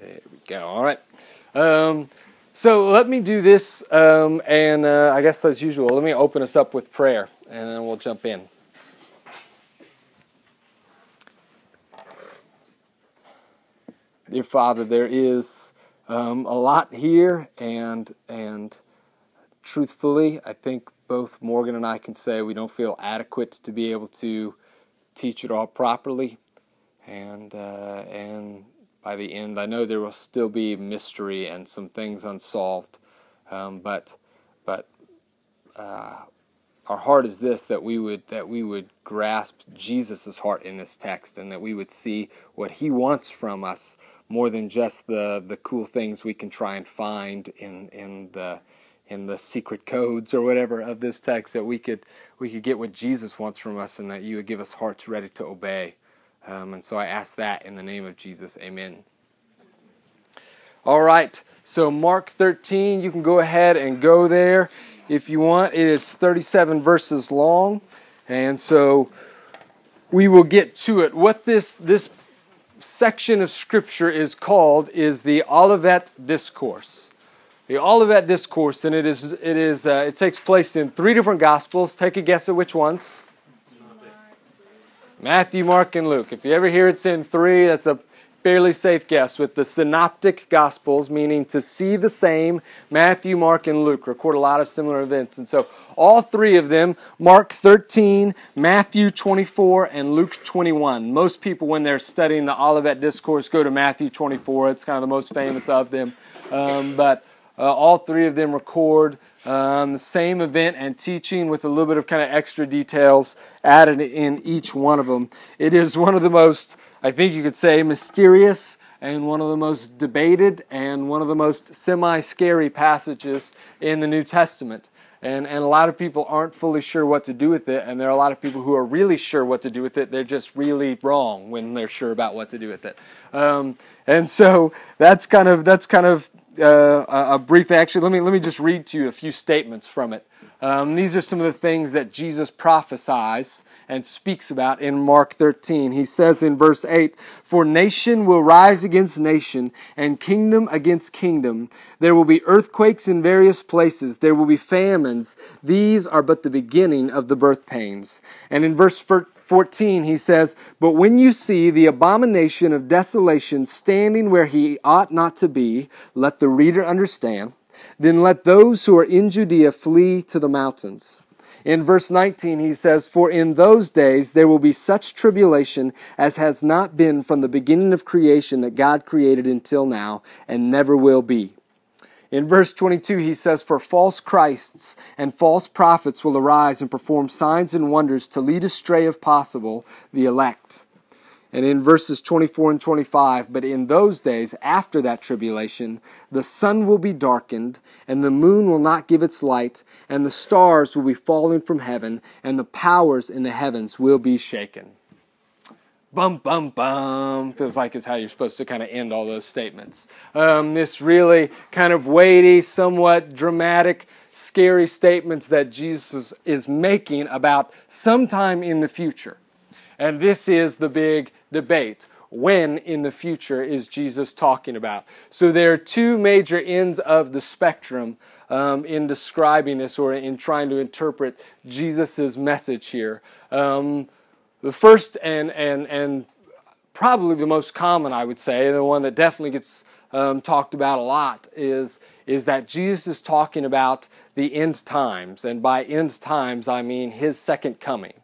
There we go. All right. Um, so let me do this, um, and uh, I guess as usual, let me open us up with prayer, and then we'll jump in. Dear Father, there is um, a lot here, and and truthfully, I think both Morgan and I can say we don't feel adequate to be able to teach it all properly, and uh, and by the end, I know there will still be mystery and some things unsolved, um, but but uh, our heart is this that we would that we would grasp Jesus' heart in this text, and that we would see what He wants from us more than just the the cool things we can try and find in in the in the secret codes or whatever of this text that we could we could get what Jesus wants from us and that you would give us hearts ready to obey. Um, and so I ask that in the name of Jesus. Amen. All right. So Mark 13, you can go ahead and go there if you want. It is 37 verses long. And so we will get to it. What this this section of scripture is called is the Olivet Discourse. The Olivet Discourse, and it is it is uh, it takes place in three different gospels. Take a guess at which ones. Matthew, Mark, and Luke. If you ever hear it's in three, that's a fairly safe guess. With the synoptic gospels, meaning to see the same, Matthew, Mark, and Luke record a lot of similar events. And so all three of them, Mark 13, Matthew 24, and Luke 21. Most people, when they're studying the Olivet Discourse, go to Matthew 24. It's kind of the most famous of them. Um, but uh, all three of them record um, the same event and teaching with a little bit of kind of extra details added in each one of them. It is one of the most, I think you could say, mysterious and one of the most debated and one of the most semi scary passages in the New Testament. And, and a lot of people aren't fully sure what to do with it, and there are a lot of people who are really sure what to do with it. They're just really wrong when they're sure about what to do with it. Um, and so that's kind of that's kind of uh, a brief. Actually, let me let me just read to you a few statements from it. Um, these are some of the things that Jesus prophesies and speaks about in Mark 13. He says in verse 8, For nation will rise against nation, and kingdom against kingdom. There will be earthquakes in various places. There will be famines. These are but the beginning of the birth pains. And in verse 14, he says, But when you see the abomination of desolation standing where he ought not to be, let the reader understand. Then let those who are in Judea flee to the mountains. In verse 19, he says, For in those days there will be such tribulation as has not been from the beginning of creation that God created until now, and never will be. In verse 22, he says, For false Christs and false prophets will arise and perform signs and wonders to lead astray, if possible, the elect. And in verses 24 and 25, but in those days after that tribulation, the sun will be darkened, and the moon will not give its light, and the stars will be falling from heaven, and the powers in the heavens will be shaken. Bum, bum, bum. Feels like it's how you're supposed to kind of end all those statements. Um, this really kind of weighty, somewhat dramatic, scary statements that Jesus is making about sometime in the future. And this is the big debate. When in the future is Jesus talking about? So there are two major ends of the spectrum um, in describing this or in trying to interpret Jesus' message here. Um, the first and, and, and probably the most common, I would say, the one that definitely gets um, talked about a lot, is, is that Jesus is talking about the end times. And by end times, I mean his second coming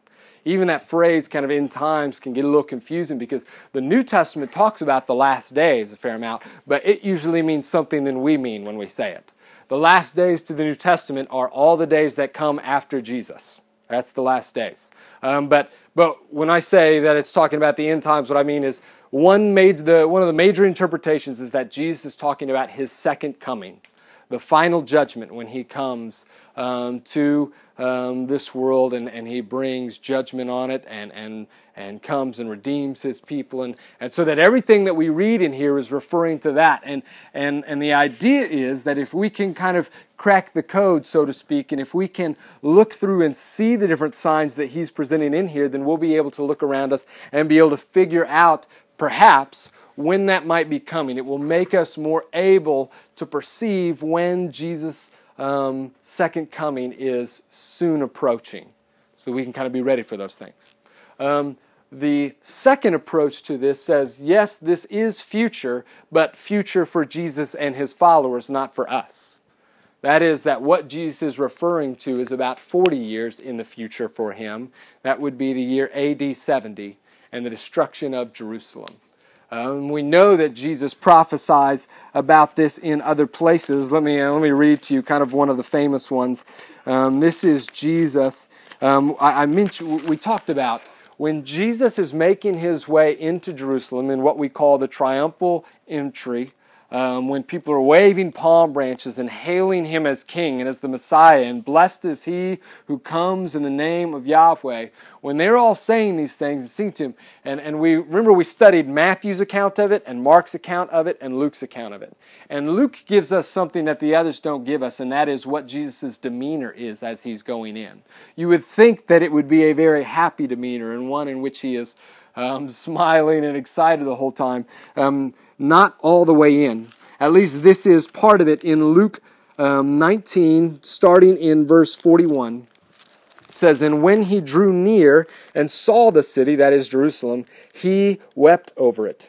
even that phrase kind of end times can get a little confusing because the New Testament talks about the last days a fair amount, but it usually means something than we mean when we say it. The last days to the New Testament are all the days that come after Jesus. That's the last days. Um, but but when I say that it's talking about the end times, what I mean is one made the one of the major interpretations is that Jesus is talking about his second coming, the final judgment when he comes um, to um, this world and, and he brings judgment on it and, and, and comes and redeems his people. And, and so that everything that we read in here is referring to that. And, and, and the idea is that if we can kind of crack the code, so to speak, and if we can look through and see the different signs that he's presenting in here, then we'll be able to look around us and be able to figure out perhaps when that might be coming. It will make us more able to perceive when Jesus' um, second coming is soon approaching, so we can kind of be ready for those things. Um, the second approach to this says, yes, this is future, but future for Jesus and his followers, not for us. That is, that what Jesus is referring to is about 40 years in the future for him. That would be the year AD 70 and the destruction of Jerusalem. Um, we know that Jesus prophesies about this in other places. Let me, uh, let me read to you kind of one of the famous ones. Um, this is Jesus. Um, I, I mentioned, we talked about when Jesus is making his way into Jerusalem in what we call the triumphal entry, um, when people are waving palm branches and hailing him as king and as the Messiah, and blessed is he who comes in the name of Yahweh. When they're all saying these things and singing to him, and, and we remember we studied Matthew's account of it, and Mark's account of it, and Luke's account of it. And Luke gives us something that the others don't give us, and that is what Jesus' demeanor is as he's going in. You would think that it would be a very happy demeanor, and one in which he is um, smiling and excited the whole time. Um, not all the way in. At least this is part of it in Luke um, 19, starting in verse 41. It says, And when he drew near and saw the city, that is Jerusalem, he wept over it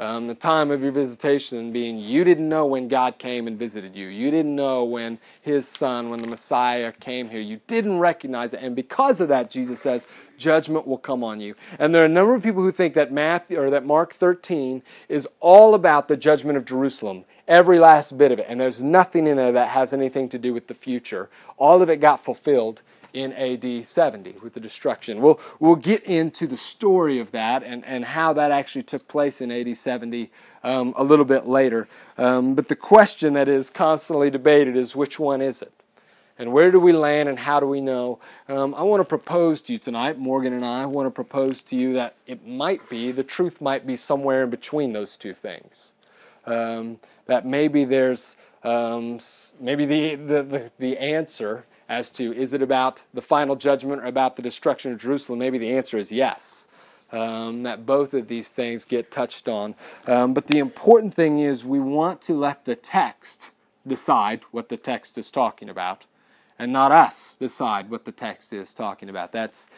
Um, the time of your visitation being you didn't know when God came and visited you. You didn't know when His Son, when the Messiah came here. You didn't recognize it. And because of that, Jesus says, judgment will come on you. And there are a number of people who think that Matthew or that Mark 13 is all about the judgment of Jerusalem. Every last bit of it. And there's nothing in there that has anything to do with the future. All of it got fulfilled in AD 70 with the destruction. We'll, we'll get into the story of that and, and how that actually took place in AD 70 um, a little bit later. Um, but the question that is constantly debated is which one is it? And where do we land and how do we know? Um, I want to propose to you tonight, Morgan and I want to propose to you that it might be, the truth might be somewhere in between those two things. Um, that maybe there's, um, maybe the, the, the, the answer as to is it about the final judgment or about the destruction of Jerusalem, maybe the answer is yes. Um, that both of these things get touched on. Um, but the important thing is we want to let the text decide what the text is talking about and not us decide what the text is talking about. That's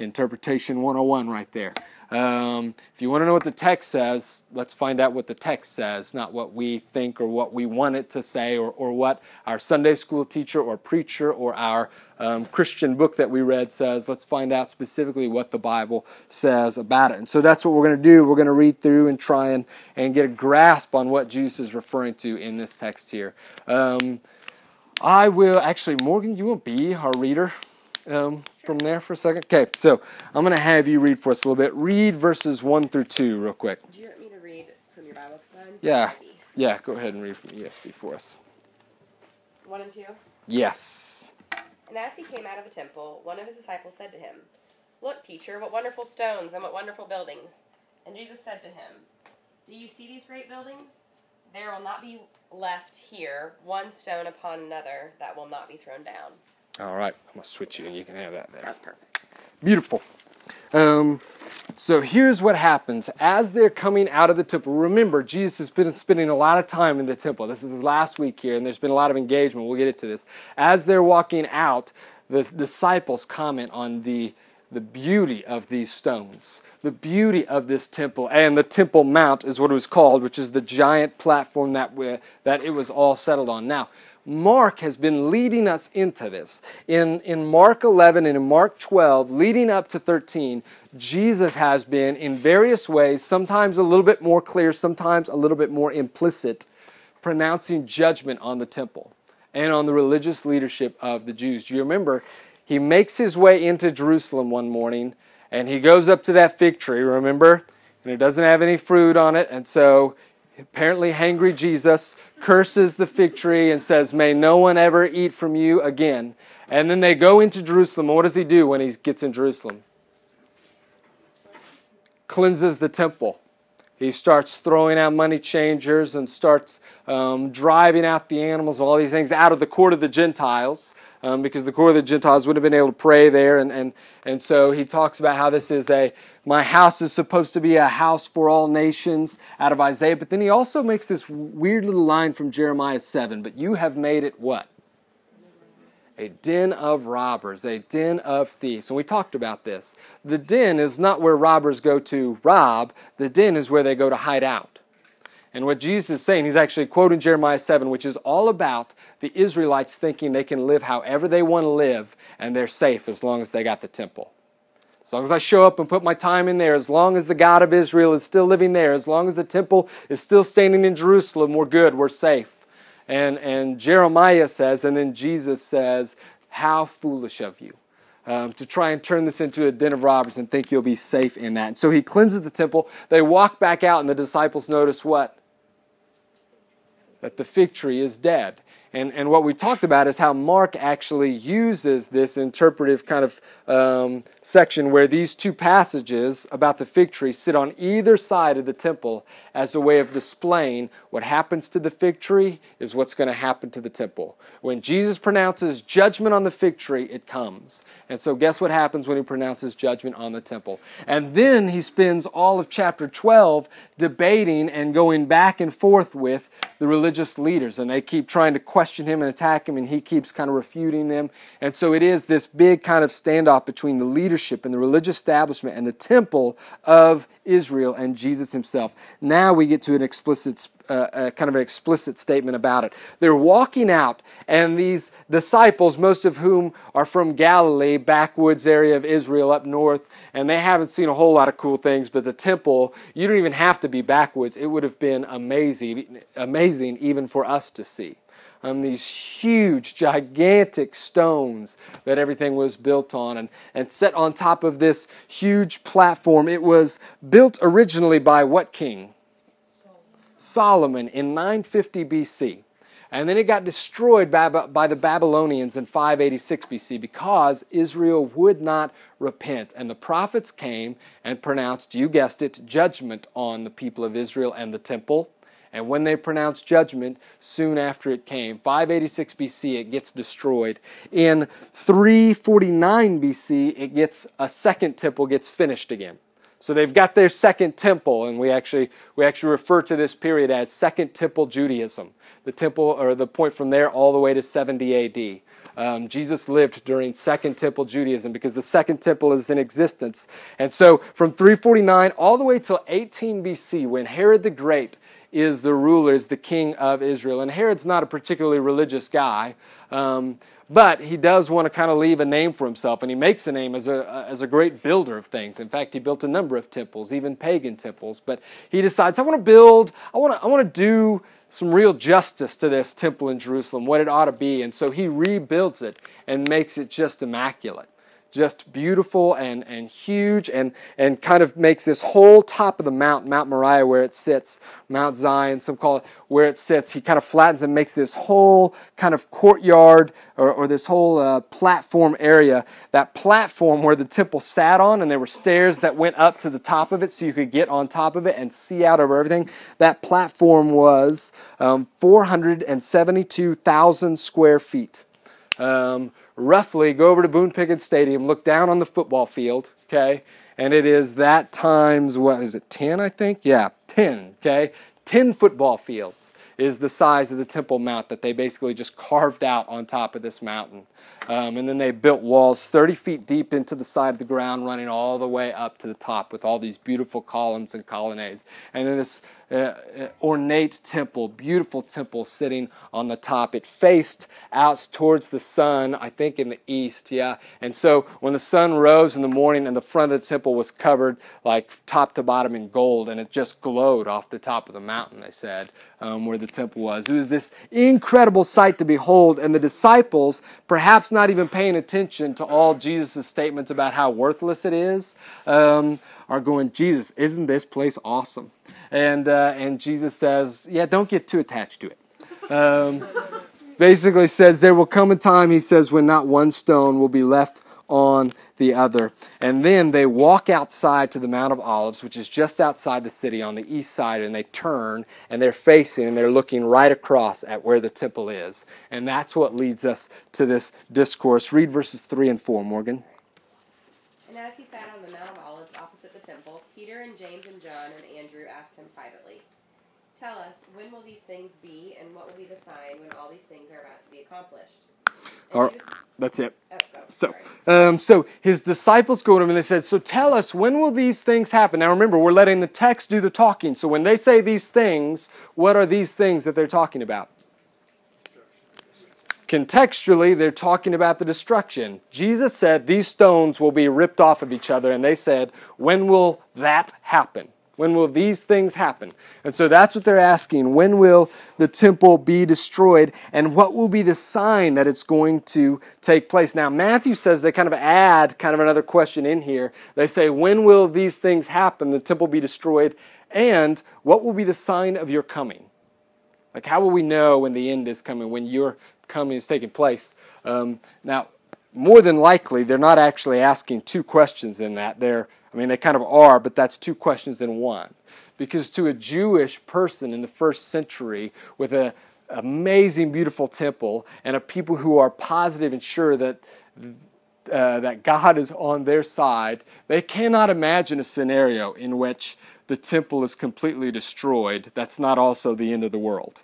interpretation 101 right there. Um, if you want to know what the text says, let's find out what the text says, not what we think or what we want it to say or, or what our Sunday school teacher or preacher or our um, Christian book that we read says. Let's find out specifically what the Bible says about it. And so that's what we're going to do. We're going to read through and try and, and get a grasp on what Jesus is referring to in this text here. Um, I will actually, Morgan, you won't be our reader um, from there for a second? Okay, so I'm going to have you read for us a little bit. Read verses 1 through 2 real quick. Do you want me to read from your Bible? Yeah. Yeah, go ahead and read from ESV for us. 1 and 2? Yes. And as he came out of the temple, one of his disciples said to him, Look, teacher, what wonderful stones and what wonderful buildings. And Jesus said to him, Do you see these great buildings? There will not be left here one stone upon another that will not be thrown down. All right, I'm gonna switch you, and you can have that there. That's perfect. Beautiful. Um, so here's what happens as they're coming out of the temple. Remember, Jesus has been spending a lot of time in the temple. This is his last week here, and there's been a lot of engagement. We'll get into this. As they're walking out, the disciples comment on the the beauty of these stones, the beauty of this temple, and the Temple Mount is what it was called, which is the giant platform that that it was all settled on. Now, Mark has been leading us into this. In, in Mark 11 and in Mark 12, leading up to 13, Jesus has been, in various ways, sometimes a little bit more clear, sometimes a little bit more implicit, pronouncing judgment on the temple and on the religious leadership of the Jews. Do you remember? He makes his way into Jerusalem one morning and he goes up to that fig tree, remember? And it doesn't have any fruit on it, and so apparently hangry Jesus curses the fig tree and says, May no one ever eat from you again. And then they go into Jerusalem. What does he do when he gets in Jerusalem? Cleanses the temple. He starts throwing out money changers and starts um, driving out the animals, all these things out of the court of the Gentiles um, because the court of the Gentiles wouldn't have been able to pray there. And, and, and so he talks about how this is a, my house is supposed to be a house for all nations out of Isaiah. But then he also makes this weird little line from Jeremiah 7 But you have made it what? A den of robbers, a den of thieves. And we talked about this. The den is not where robbers go to rob, the den is where they go to hide out. And what Jesus is saying, he's actually quoting Jeremiah 7, which is all about the Israelites thinking they can live however they want to live and they're safe as long as they got the temple. As long as I show up and put my time in there, as long as the God of Israel is still living there, as long as the temple is still standing in Jerusalem, we're good, we're safe. And, and Jeremiah says, and then Jesus says, How foolish of you. Um, to try and turn this into a den of robbers and think you'll be safe in that. And so he cleanses the temple. They walk back out, and the disciples notice what? That the fig tree is dead. And, and what we talked about is how Mark actually uses this interpretive kind of um, section where these two passages about the fig tree sit on either side of the temple as a way of displaying what happens to the fig tree is what's going to happen to the temple. When Jesus pronounces judgment on the fig tree, it comes. And so, guess what happens when he pronounces judgment on the temple? And then he spends all of chapter 12 debating and going back and forth with the religious leaders. And they keep trying to question him and attack him, and he keeps kind of refuting them. And so, it is this big kind of standoff between the leadership and the religious establishment and the temple of Israel and Jesus himself. Now we get to an explicit uh, kind of an explicit statement about it. They're walking out, and these disciples, most of whom are from Galilee, backwoods area of Israel up north, and they haven't seen a whole lot of cool things, but the temple, you don't even have to be backwoods. It would have been amazing, amazing even for us to see. Um, these huge, gigantic stones that everything was built on and, and set on top of this huge platform. It was built originally by what king? Solomon in 950 BC. And then it got destroyed by, by the Babylonians in 586 BC because Israel would not repent. And the prophets came and pronounced, you guessed it, judgment on the people of Israel and the temple. And when they pronounced judgment, soon after it came, 586 BC, it gets destroyed. In 349 BC, it gets a second temple gets finished again. So they've got their second temple, and we actually we actually refer to this period as Second Temple Judaism. The temple, or the point from there all the way to 70 A.D. Um, Jesus lived during Second Temple Judaism because the Second Temple is in existence. And so from 349 all the way till 18 BC, when Herod the Great is the ruler, is the king of Israel. And Herod's not a particularly religious guy. Um, but he does want to kind of leave a name for himself, and he makes a name as a, as a great builder of things. In fact, he built a number of temples, even pagan temples. But he decides, I want to build, I want to, I want to do some real justice to this temple in Jerusalem, what it ought to be. And so he rebuilds it and makes it just immaculate just beautiful and, and huge and, and kind of makes this whole top of the mount, Mount Moriah, where it sits, Mount Zion, some call it where it sits. He kind of flattens and makes this whole kind of courtyard or, or this whole uh, platform area. That platform where the temple sat on, and there were stairs that went up to the top of it so you could get on top of it and see out over everything. That platform was um, 472,000 square feet. Um, roughly go over to Boone Pickens Stadium, look down on the football field, okay? And it is that times, what is it, 10, I think? Yeah, 10, okay? 10 football fields is the size of the Temple Mount that they basically just carved out on top of this mountain. Um, and then they built walls 30 feet deep into the side of the ground, running all the way up to the top with all these beautiful columns and colonnades. And then this ornate temple, beautiful temple sitting on the top. It faced out towards the sun, I think in the east, yeah. And so when the sun rose in the morning and the front of the temple was covered like top to bottom in gold and it just glowed off the top of the mountain, they said, um, where the temple was. It was this incredible sight to behold, and the disciples, perhaps not even paying attention to all Jesus' statements about how worthless it is, um, are going, Jesus, isn't this place awesome? And, uh, and Jesus says, Yeah, don't get too attached to it. Um, basically says, There will come a time, he says, when not one stone will be left on the other. And then they walk outside to the Mount of Olives, which is just outside the city on the east side, and they turn and they're facing and they're looking right across at where the temple is. And that's what leads us to this discourse. Read verses 3 and 4, Morgan. And as he sat on the Mount of Olives opposite the temple, Peter and James and and Tell us, when will these things be, and what will be the sign when all these things are about to be accomplished? All right, that's it. Oh, oh, so, um, so his disciples go to him and they said, "So tell us, when will these things happen?" Now remember, we're letting the text do the talking. So when they say these things, what are these things that they're talking about? Contextually, they're talking about the destruction. Jesus said these stones will be ripped off of each other, and they said, "When will that happen?" When will these things happen? And so that's what they're asking. When will the temple be destroyed? And what will be the sign that it's going to take place? Now, Matthew says they kind of add kind of another question in here. They say, When will these things happen? The temple be destroyed? And what will be the sign of your coming? Like, how will we know when the end is coming, when your coming is taking place? Um, now, more than likely, they're not actually asking two questions in that. They're I mean, they kind of are, but that's two questions in one. Because to a Jewish person in the first century with an amazing, beautiful temple and a people who are positive and sure that, uh, that God is on their side, they cannot imagine a scenario in which the temple is completely destroyed. That's not also the end of the world.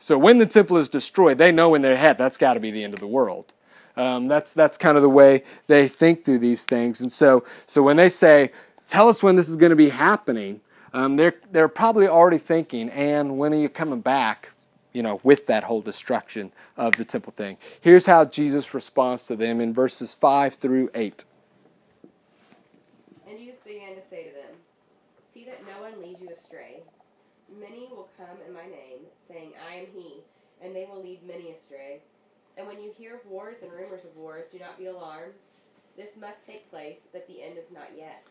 So when the temple is destroyed, they know in their head that's got to be the end of the world. Um, that's that's kind of the way they think through these things. And so so when they say, "Tell us when this is going to be happening," um, they're they're probably already thinking, "And when are you coming back?" You know, with that whole destruction of the temple thing. Here's how Jesus responds to them in verses five through eight. And Jesus began to say to them, "See that no one leads you astray. Many will come in my name, saying, I am He, and they will lead many astray." And when you hear of wars and rumors of wars, do not be alarmed. This must take place, but the end is not yet.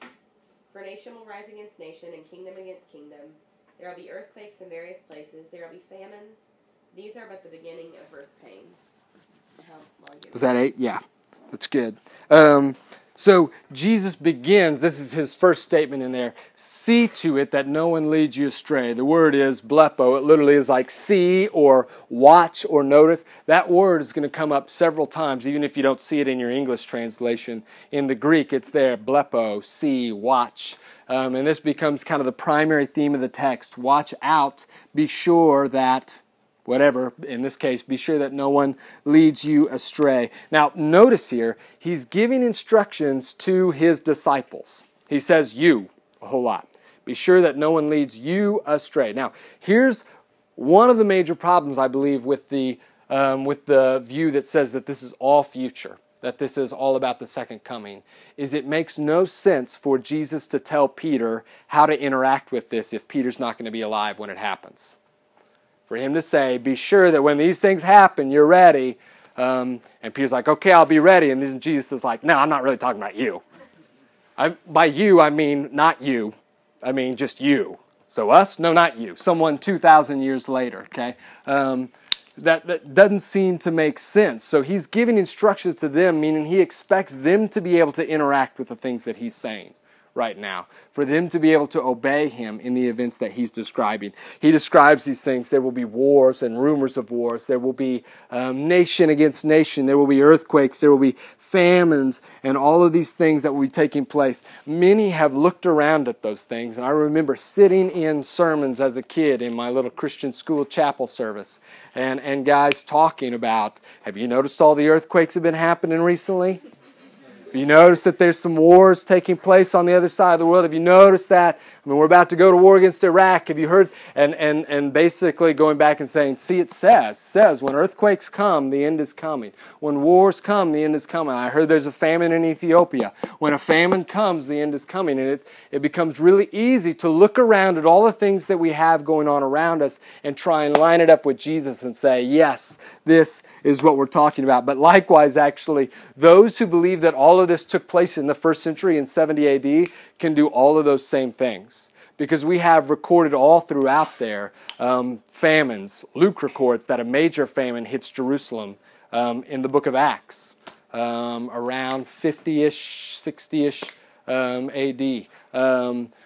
For nation will rise against nation, and kingdom against kingdom. There will be earthquakes in various places. There will be famines. These are but the beginning of birth pains. Was that eight? Yeah, that's good. Um, so Jesus begins, this is his first statement in there see to it that no one leads you astray. The word is blepo. It literally is like see or watch or notice. That word is going to come up several times, even if you don't see it in your English translation. In the Greek, it's there blepo, see, watch. Um, and this becomes kind of the primary theme of the text. Watch out, be sure that whatever, in this case, be sure that no one leads you astray. Now, notice here, he's giving instructions to his disciples. He says, You, a whole lot. Be sure that no one leads you astray. Now, here's one of the major problems, I believe, with the, um, with the view that says that this is all future, that this is all about the second coming, is it makes no sense for Jesus to tell Peter how to interact with this if Peter's not going to be alive when it happens for him to say, Be sure that when these things happen, you're ready. Um, and Peter's like, Okay, I'll be ready. And then Jesus is like, No, I'm not really talking about you. I, by you, I mean not you. I mean just you. So us? No, not you. Someone 2,000 years later, okay? Um, that, that doesn't seem to make sense. So he's giving instructions to them, meaning he expects them to be able to interact with the things that he's saying right now, for them to be able to obey him in the events that he's describing. He describes these things. There will be wars and rumors of wars. There will be um, nation against nation. There will be earthquakes. There will be famines and all of these things that will be taking place. Many have looked around at those things. And I remember sitting in sermons as a kid in my little Christian school chapel service and, and guys talking about have you noticed all the earthquakes have been happening recently? Have you noticed that there's some wars taking place on the other side of the world? Have you noticed that? I mean, we're about to go to war against Iraq. Have you heard? And, and, and basically going back and saying, see, it says, says, when earthquakes come, the end is coming. When wars come, the end is coming. I heard there's a famine in Ethiopia. When a famine comes, the end is coming. And it, it becomes really easy to look around at all the things that we have going on around us and try and line it up with Jesus and say, yes, this is what we're talking about. But likewise, actually, those who believe that all of this took place in the first century in 70 AD can do all of those same things because we have recorded all throughout there um, famines. Luke records that a major famine hits Jerusalem um, in the book of Acts um, around 50 ish, 60 ish um, AD.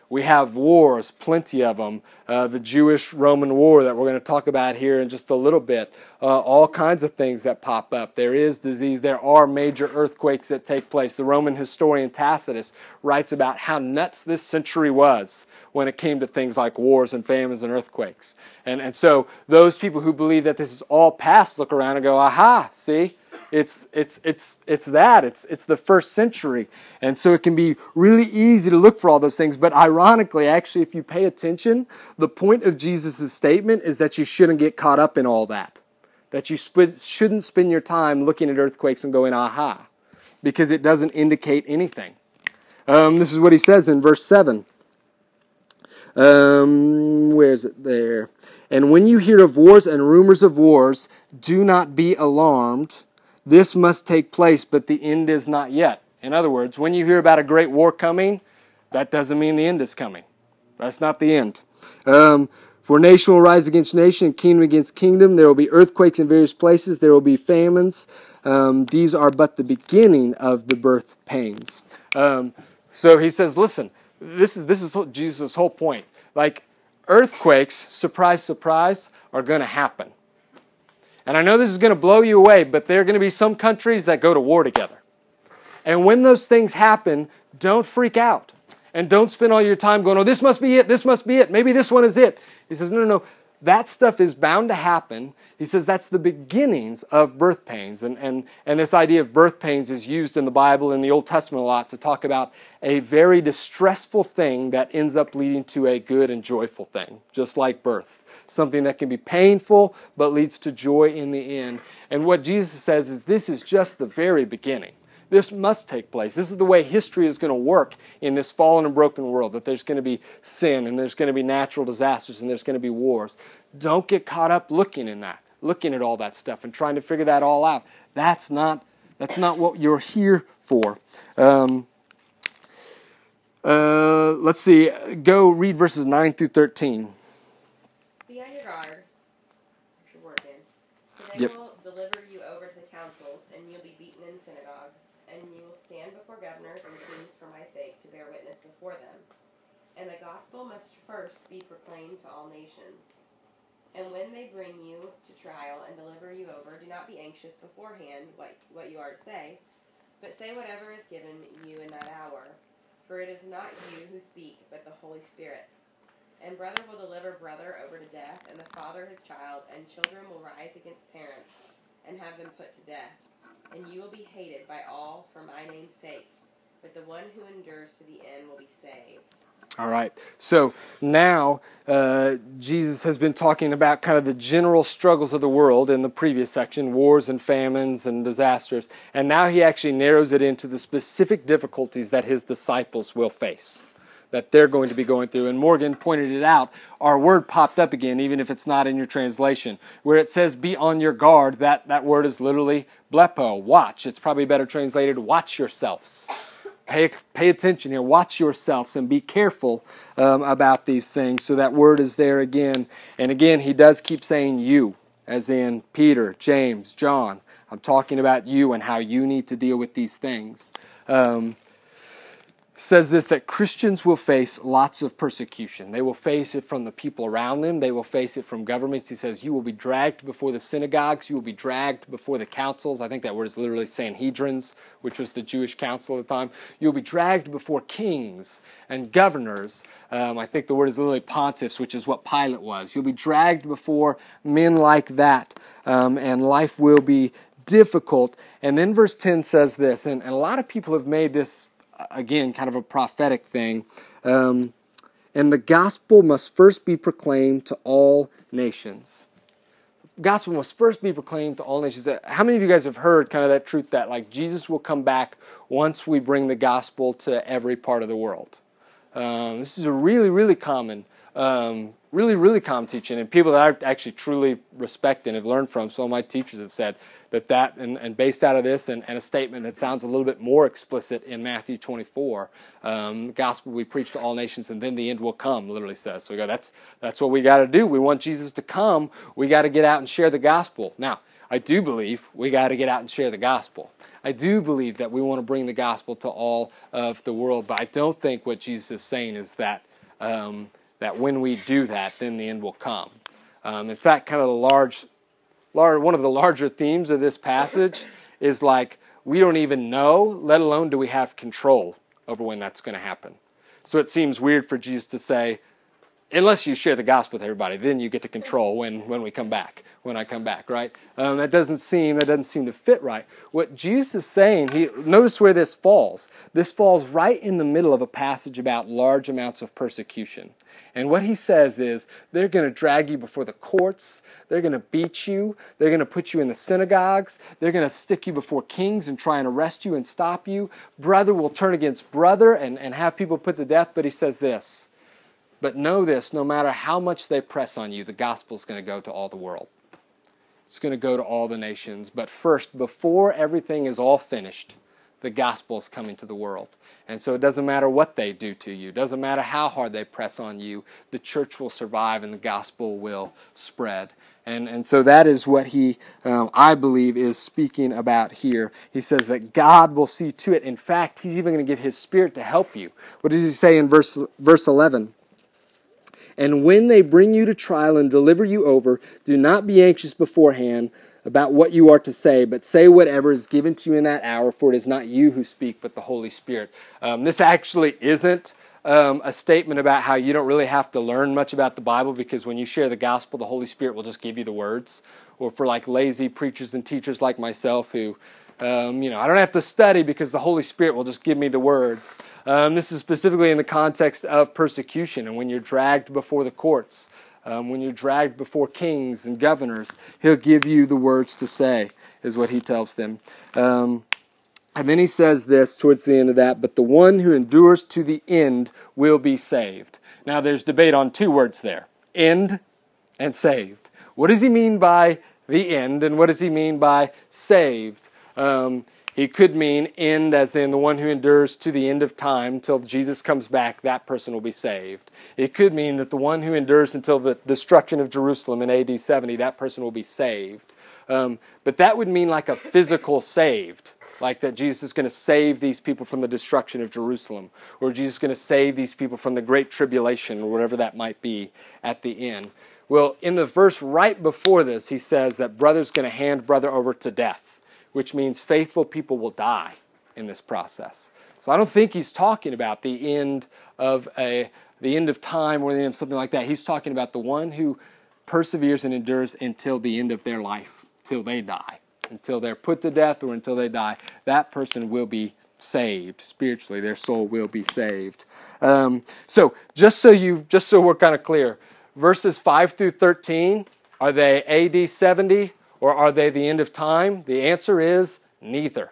We have wars, plenty of them. Uh, the Jewish Roman War that we're going to talk about here in just a little bit. Uh, all kinds of things that pop up. There is disease. There are major earthquakes that take place. The Roman historian Tacitus writes about how nuts this century was when it came to things like wars and famines and earthquakes. And, and so those people who believe that this is all past look around and go, aha, see? It's, it's, it's, it's that. It's, it's the first century. And so it can be really easy to look for all those things. But ironically, actually, if you pay attention, the point of Jesus' statement is that you shouldn't get caught up in all that. That you sp- shouldn't spend your time looking at earthquakes and going, aha, because it doesn't indicate anything. Um, this is what he says in verse 7. Um, where is it there? And when you hear of wars and rumors of wars, do not be alarmed this must take place, but the end is not yet. In other words, when you hear about a great war coming, that doesn't mean the end is coming. That's not the end. Um, for nation will rise against nation, kingdom against kingdom. There will be earthquakes in various places. There will be famines. Um, these are but the beginning of the birth pains. Um, so he says, listen, this is this is Jesus' whole point. Like earthquakes, surprise, surprise, are going to happen. And I know this is going to blow you away, but there are going to be some countries that go to war together. And when those things happen, don't freak out. And don't spend all your time going, oh, this must be it, this must be it, maybe this one is it. He says, no, no, no. That stuff is bound to happen. He says that's the beginnings of birth pains. And, and, and this idea of birth pains is used in the Bible in the Old Testament a lot to talk about a very distressful thing that ends up leading to a good and joyful thing, just like birth something that can be painful but leads to joy in the end. And what Jesus says is this is just the very beginning. This must take place. This is the way history is going to work in this fallen and broken world that there's going to be sin and there's going to be natural disasters and there's going to be wars. Don't get caught up looking in that, looking at all that stuff and trying to figure that all out. That's not, that's not what you're here for. Um, uh, let's see. Go read verses 9 through 13. They yep. will deliver you over to the councils, and you'll be beaten in synagogues, and you will stand before governors and kings for my sake to bear witness before them. And the gospel must first be proclaimed to all nations. And when they bring you to trial and deliver you over, do not be anxious beforehand what, what you are to say, but say whatever is given you in that hour. For it is not you who speak, but the Holy Spirit. And brother will deliver brother over to death, and the father his child, and children will rise against parents and have them put to death. And you will be hated by all for my name's sake, but the one who endures to the end will be saved. All right. So now uh, Jesus has been talking about kind of the general struggles of the world in the previous section wars and famines and disasters. And now he actually narrows it into the specific difficulties that his disciples will face that they're going to be going through. And Morgan pointed it out. Our word popped up again, even if it's not in your translation. Where it says be on your guard, that, that word is literally blepo, watch. It's probably better translated watch yourselves. Pay, pay attention here. Watch yourselves and be careful um, about these things. So that word is there again. And again, he does keep saying you, as in Peter, James, John. I'm talking about you and how you need to deal with these things. Um, says this that Christians will face lots of persecution. They will face it from the people around them, they will face it from governments. He says, You will be dragged before the synagogues, you will be dragged before the councils. I think that word is literally Sanhedrins, which was the Jewish council at the time. You'll be dragged before kings and governors. Um, I think the word is literally pontiffs, which is what Pilate was. You'll be dragged before men like that, um, and life will be difficult. And then verse 10 says this, and, and a lot of people have made this again, kind of a prophetic thing. Um, and the gospel must first be proclaimed to all nations. Gospel must first be proclaimed to all nations. How many of you guys have heard kind of that truth that like Jesus will come back once we bring the gospel to every part of the world? Um, this is a really, really common um, really, really calm teaching. And people that I've actually truly respect and have learned from, some of my teachers have said that that, and, and based out of this, and, and, a statement that sounds a little bit more explicit in Matthew 24, um, the gospel we preach to all nations, and then the end will come, literally says. So we go, that's, that's what we got to do. We want Jesus to come. We got to get out and share the gospel. Now, I do believe we got to get out and share the gospel. I do believe that we want to bring the gospel to all of the world, but I don't think what Jesus is saying is that um, that when we do that, then the end will come. Um, in fact, kind of the large, large, one of the larger themes of this passage is like we don't even know, let alone do we have control over when that's going to happen. So it seems weird for Jesus to say, unless you share the gospel with everybody, then you get to control when, when we come back, when I come back, right? Um, that doesn't seem that doesn't seem to fit right. What Jesus is saying, he notice where this falls. This falls right in the middle of a passage about large amounts of persecution. And what he says is they're going to drag you before the courts, they're going to beat you, they're going to put you in the synagogues, they're going to stick you before kings and try and arrest you and stop you. Brother will turn against brother and, and have people put to death. But he says this but know this no matter how much they press on you, the gospel is going to go to all the world. It's going to go to all the nations. But first, before everything is all finished, the gospel is coming to the world. And so it doesn't matter what they do to you, it doesn't matter how hard they press on you, the church will survive and the gospel will spread. And, and so that is what he, um, I believe, is speaking about here. He says that God will see to it. In fact, he's even going to give his spirit to help you. What does he say in verse, verse 11? And when they bring you to trial and deliver you over, do not be anxious beforehand about what you are to say, but say whatever is given to you in that hour, for it is not you who speak, but the Holy Spirit. Um, this actually isn't um, a statement about how you don't really have to learn much about the Bible because when you share the gospel, the Holy Spirit will just give you the words. Or for like lazy preachers and teachers like myself who, um, you know, I don't have to study because the Holy Spirit will just give me the words. Um, this is specifically in the context of persecution and when you're dragged before the courts, um, when you're dragged before kings and governors, he'll give you the words to say, is what he tells them. Um, and then he says this towards the end of that, but the one who endures to the end will be saved. Now there's debate on two words there end and saved. What does he mean by the end, and what does he mean by saved? Um, he could mean end as in the one who endures to the end of time till Jesus comes back, that person will be saved. It could mean that the one who endures until the destruction of Jerusalem in AD 70, that person will be saved. Um, but that would mean like a physical saved, like that Jesus is going to save these people from the destruction of Jerusalem, or Jesus is going to save these people from the great tribulation, or whatever that might be at the end. Well, in the verse right before this, he says that brother's going to hand brother over to death which means faithful people will die in this process. So I don't think he's talking about the end of a the end of time or the end of something like that. He's talking about the one who perseveres and endures until the end of their life, till they die, until they're put to death or until they die. That person will be saved spiritually. Their soul will be saved. Um, so just so you, just so we're kind of clear, verses five through thirteen are they AD seventy or are they the end of time? The answer is neither.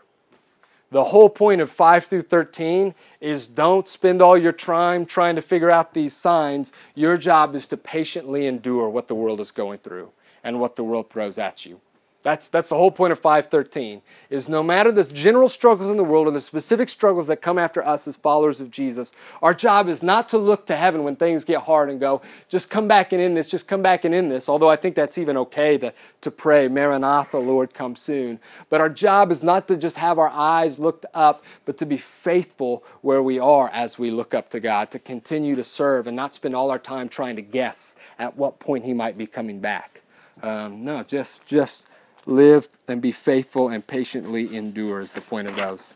The whole point of 5 through 13 is don't spend all your time trying to figure out these signs. Your job is to patiently endure what the world is going through and what the world throws at you. That's, that's the whole point of 513 is no matter the general struggles in the world and the specific struggles that come after us as followers of Jesus, our job is not to look to heaven when things get hard and go, just come back and in this, just come back and in this. Although I think that's even okay to, to pray, Maranatha, Lord, come soon. But our job is not to just have our eyes looked up, but to be faithful where we are as we look up to God, to continue to serve and not spend all our time trying to guess at what point He might be coming back. Um, no, just, just live and be faithful and patiently endure is the point of those.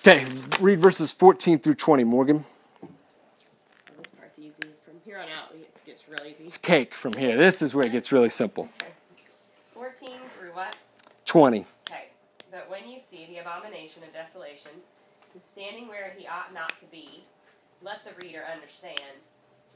Okay, read verses 14 through 20, Morgan. This part's easy. From here on out, it gets really easy. It's cake from here. This is where it gets really simple. Okay. 14 through what? 20. Okay. But when you see the abomination of desolation, standing where he ought not to be, let the reader understand.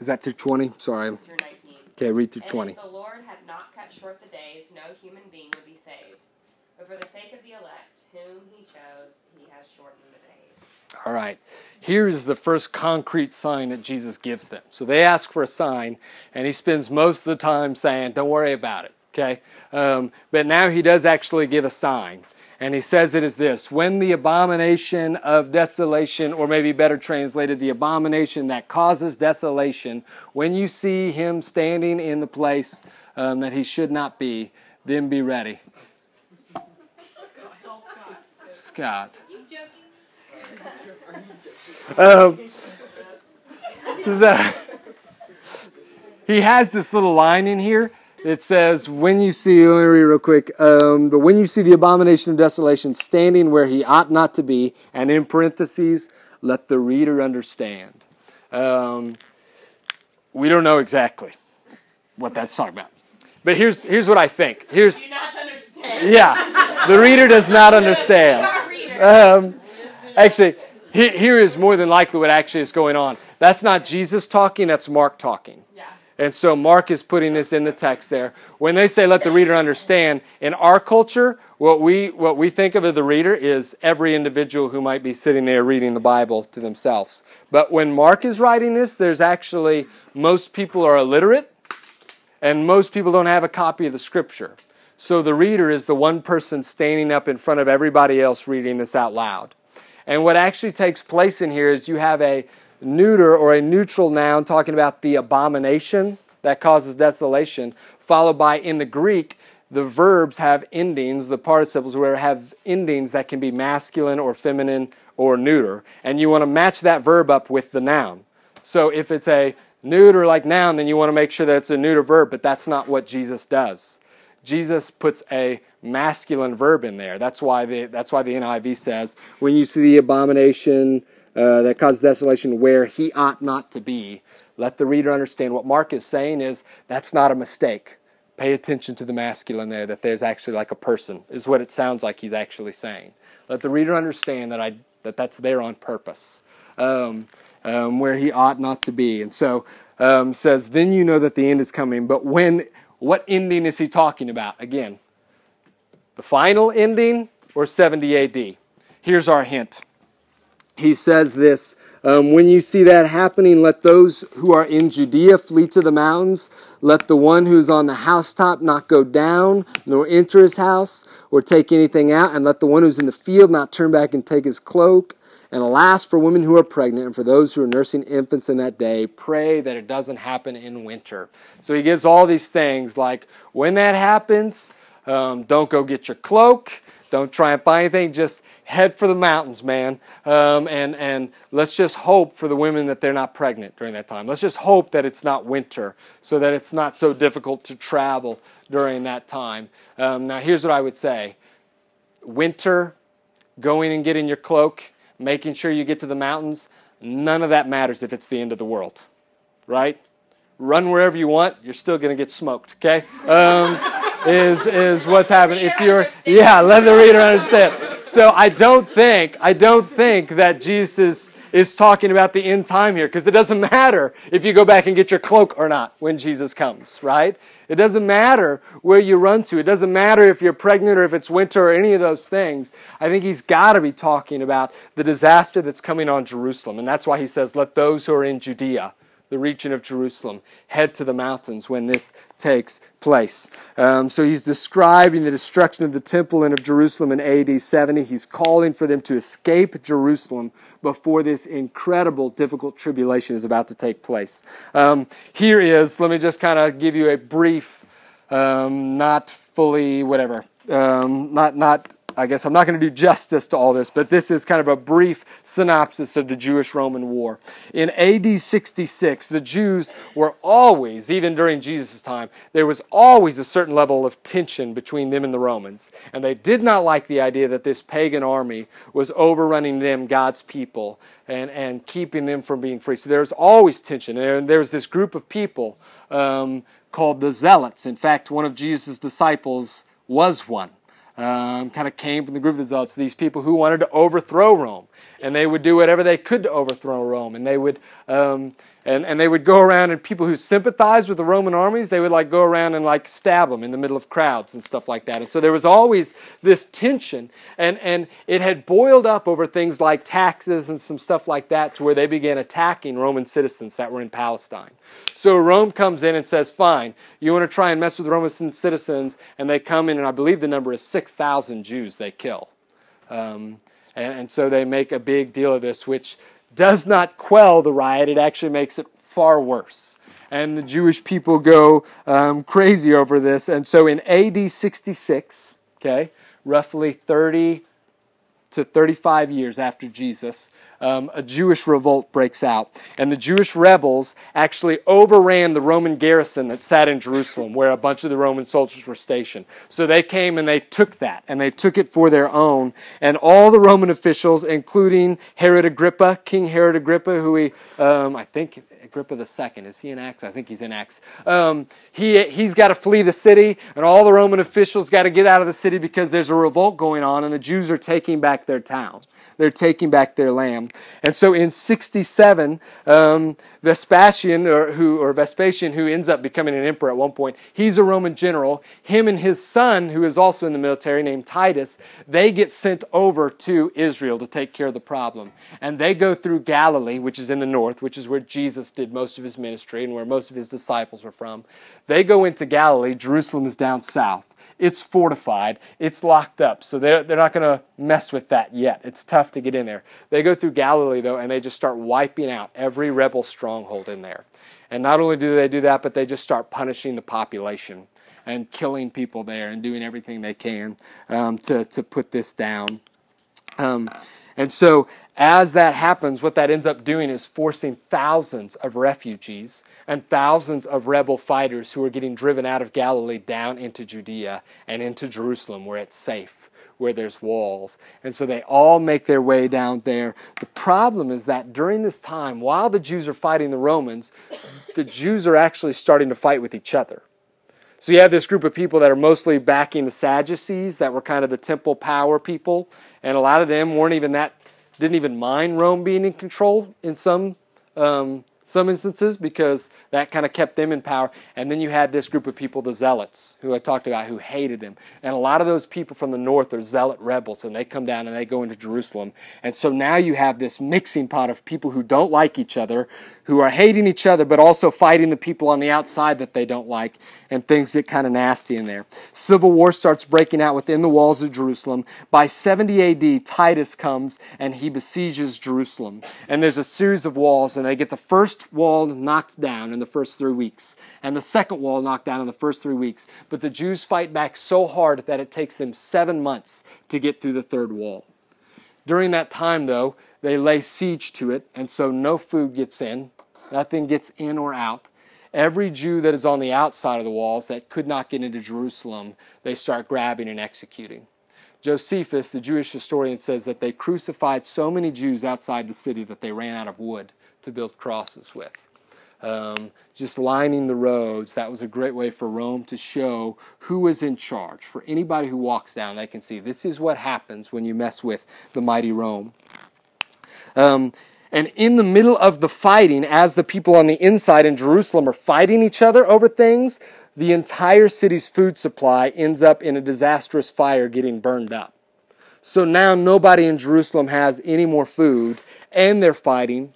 is that through 20? Sorry. Through 19. Okay, read through And 20. if the Lord had not cut short the days, no human being would be saved. But for the sake of the elect, whom he chose, he has shortened the days. All right. Here is the first concrete sign that Jesus gives them. So they ask for a sign, and he spends most of the time saying, Don't worry about it. Okay? Um, but now he does actually give a sign. And he says it is this when the abomination of desolation, or maybe better translated, the abomination that causes desolation, when you see him standing in the place um, that he should not be, then be ready. Scott. Um, he has this little line in here. It says, "When you see," let me read real quick. Um, but when you see the abomination of desolation standing where he ought not to be, and in parentheses, let the reader understand. Um, we don't know exactly what that's talking about, but here's here's what I think. Here's Do not understand. yeah, the reader does not understand. Um, actually, here is more than likely what actually is going on. That's not Jesus talking, that's Mark talking. And so Mark is putting this in the text there. When they say let the reader understand, in our culture, what we what we think of as the reader is every individual who might be sitting there reading the Bible to themselves. But when Mark is writing this, there's actually most people are illiterate and most people don't have a copy of the scripture. So the reader is the one person standing up in front of everybody else reading this out loud. And what actually takes place in here is you have a neuter or a neutral noun talking about the abomination that causes desolation, followed by in the Greek, the verbs have endings, the participles where have endings that can be masculine or feminine or neuter. And you want to match that verb up with the noun. So if it's a neuter like noun, then you want to make sure that it's a neuter verb, but that's not what Jesus does. Jesus puts a masculine verb in there. That's why the that's why the NIV says when you see the abomination uh, that causes desolation where he ought not to be, let the reader understand. What Mark is saying is that's not a mistake. Pay attention to the masculine there. That there's actually like a person is what it sounds like he's actually saying. Let the reader understand that I that that's there on purpose. Um, um, where he ought not to be. And so um, says, then you know that the end is coming. But when, what ending is he talking about? Again, the final ending or 70 AD? Here's our hint. He says this um, When you see that happening, let those who are in Judea flee to the mountains. Let the one who's on the housetop not go down, nor enter his house, or take anything out. And let the one who's in the field not turn back and take his cloak. And alas, for women who are pregnant and for those who are nursing infants in that day, pray that it doesn't happen in winter. So he gives all these things like when that happens, um, don't go get your cloak, don't try and buy anything, just head for the mountains, man. Um, and, and let's just hope for the women that they're not pregnant during that time. Let's just hope that it's not winter so that it's not so difficult to travel during that time. Um, now, here's what I would say winter, going and getting your cloak, making sure you get to the mountains, none of that matters if it's the end of the world, right? Run wherever you want, you're still going to get smoked, okay? Um, is, is what's happening. If you're, yeah, let the reader understand. So I don't think, I don't think that Jesus is talking about the end time here because it doesn't matter if you go back and get your cloak or not when Jesus comes, right? It doesn't matter where you run to. It doesn't matter if you're pregnant or if it's winter or any of those things. I think he's got to be talking about the disaster that's coming on Jerusalem. And that's why he says, Let those who are in Judea, the region of Jerusalem, head to the mountains when this takes place. Um, so he's describing the destruction of the temple and of Jerusalem in AD 70. He's calling for them to escape Jerusalem before this incredible, difficult tribulation is about to take place. Um, here is, let me just kind of give you a brief, um, not fully, whatever, um, not, not I guess I'm not going to do justice to all this, but this is kind of a brief synopsis of the Jewish Roman War. In AD 66, the Jews were always, even during Jesus' time, there was always a certain level of tension between them and the Romans. And they did not like the idea that this pagan army was overrunning them, God's people, and, and keeping them from being free. So there was always tension. And there was this group of people um, called the Zealots. In fact, one of Jesus' disciples was one um, kind of came from the group Zealots, these people who wanted to overthrow Rome. And they would do whatever they could to overthrow Rome. And they would um, and, and they would go around and people who sympathized with the Roman armies, they would like go around and like stab them in the middle of crowds and stuff like that. And so there was always this tension and, and it had boiled up over things like taxes and some stuff like that to where they began attacking Roman citizens that were in Palestine. So Rome comes in and says, fine, you want to try and mess with Roman citizens, and they come in and I believe the number is 6,000 Jews they kill. Um, and, and so they make a big deal of this, which does not quell the riot, it actually makes it far worse. And the Jewish people go um, crazy over this. And so in AD 66, okay, roughly 30 to 35 years after Jesus, um, a Jewish revolt breaks out. And the Jewish rebels actually overran the Roman garrison that sat in Jerusalem, where a bunch of the Roman soldiers were stationed. So they came and they took that, and they took it for their own. And all the Roman officials, including Herod Agrippa, King Herod Agrippa, who he, um, I think, Agrippa second. Is he in Acts? I think he's in Acts. Um, he, he's got to flee the city, and all the Roman officials got to get out of the city because there's a revolt going on, and the Jews are taking back their town they're taking back their lamb. And so in 67, um, Vespasian, or, who, or Vespasian, who ends up becoming an emperor at one point, he's a Roman general. Him and his son, who is also in the military, named Titus, they get sent over to Israel to take care of the problem. And they go through Galilee, which is in the north, which is where Jesus did most of his ministry and where most of his disciples were from. They go into Galilee, Jerusalem is down south. It's fortified. It's locked up. So they're, they're not going to mess with that yet. It's tough to get in there. They go through Galilee, though, and they just start wiping out every rebel stronghold in there. And not only do they do that, but they just start punishing the population and killing people there and doing everything they can um, to, to put this down. Um, and so, as that happens, what that ends up doing is forcing thousands of refugees and thousands of rebel fighters who are getting driven out of Galilee down into Judea and into Jerusalem where it's safe, where there's walls. And so they all make their way down there. The problem is that during this time, while the Jews are fighting the Romans, the Jews are actually starting to fight with each other. So you have this group of people that are mostly backing the Sadducees, that were kind of the temple power people, and a lot of them weren't even that, didn't even mind Rome being in control in some um, some instances because that kind of kept them in power. And then you had this group of people, the zealots, who I talked about, who hated him. And a lot of those people from the north are zealot rebels, and they come down and they go into Jerusalem. And so now you have this mixing pot of people who don't like each other, who are hating each other, but also fighting the people on the outside that they don't like, and things get kind of nasty in there. Civil war starts breaking out within the walls of Jerusalem. By 70 AD, Titus comes and he besieges Jerusalem. And there's a series of walls, and they get the first wall knocked down in the first three weeks, and the second wall knocked down in the first three weeks. But the Jews fight back so hard that it takes them seven months to get through the third wall. During that time, though, they lay siege to it, and so no food gets in, nothing gets in or out. Every Jew that is on the outside of the walls that could not get into Jerusalem, they start grabbing and executing. Josephus, the Jewish historian, says that they crucified so many Jews outside the city that they ran out of wood to build crosses with. Um, just lining the roads, that was a great way for Rome to show who was in charge. For anybody who walks down, they can see this is what happens when you mess with the mighty Rome. Um, and in the middle of the fighting, as the people on the inside in Jerusalem are fighting each other over things, the entire city's food supply ends up in a disastrous fire getting burned up. So now nobody in Jerusalem has any more food, and they're fighting,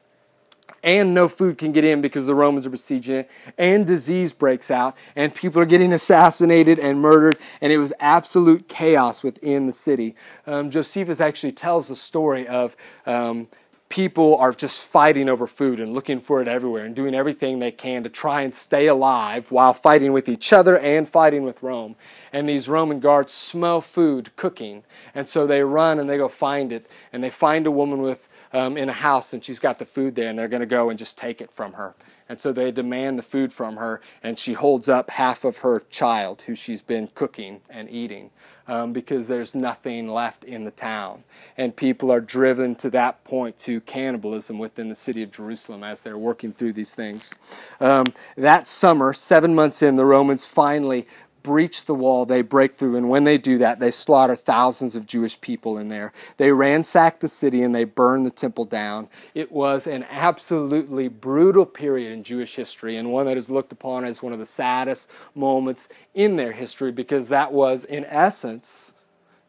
and no food can get in because the Romans are besieging it, and disease breaks out, and people are getting assassinated and murdered, and it was absolute chaos within the city. Um, Josephus actually tells the story of. Um, people are just fighting over food and looking for it everywhere and doing everything they can to try and stay alive while fighting with each other and fighting with Rome. And these Roman guards smell food cooking, and so they run and they go find it, and they find a woman with um, in a house and she's got the food there, and they're going to go and just take it from her. And so they demand the food from her, and she holds up half of her child who she's been cooking and eating um, because there's nothing left in the town. And people are driven to that point to cannibalism within the city of Jerusalem as they're working through these things. Um, that summer, seven months in, the Romans finally breach the wall, they break through, and when they do that, they slaughter thousands of Jewish people in there. They ransack the city and they burn the temple down. It was an absolutely brutal period in Jewish history, and one that is looked upon as one of the saddest moments in their history because that was, in essence,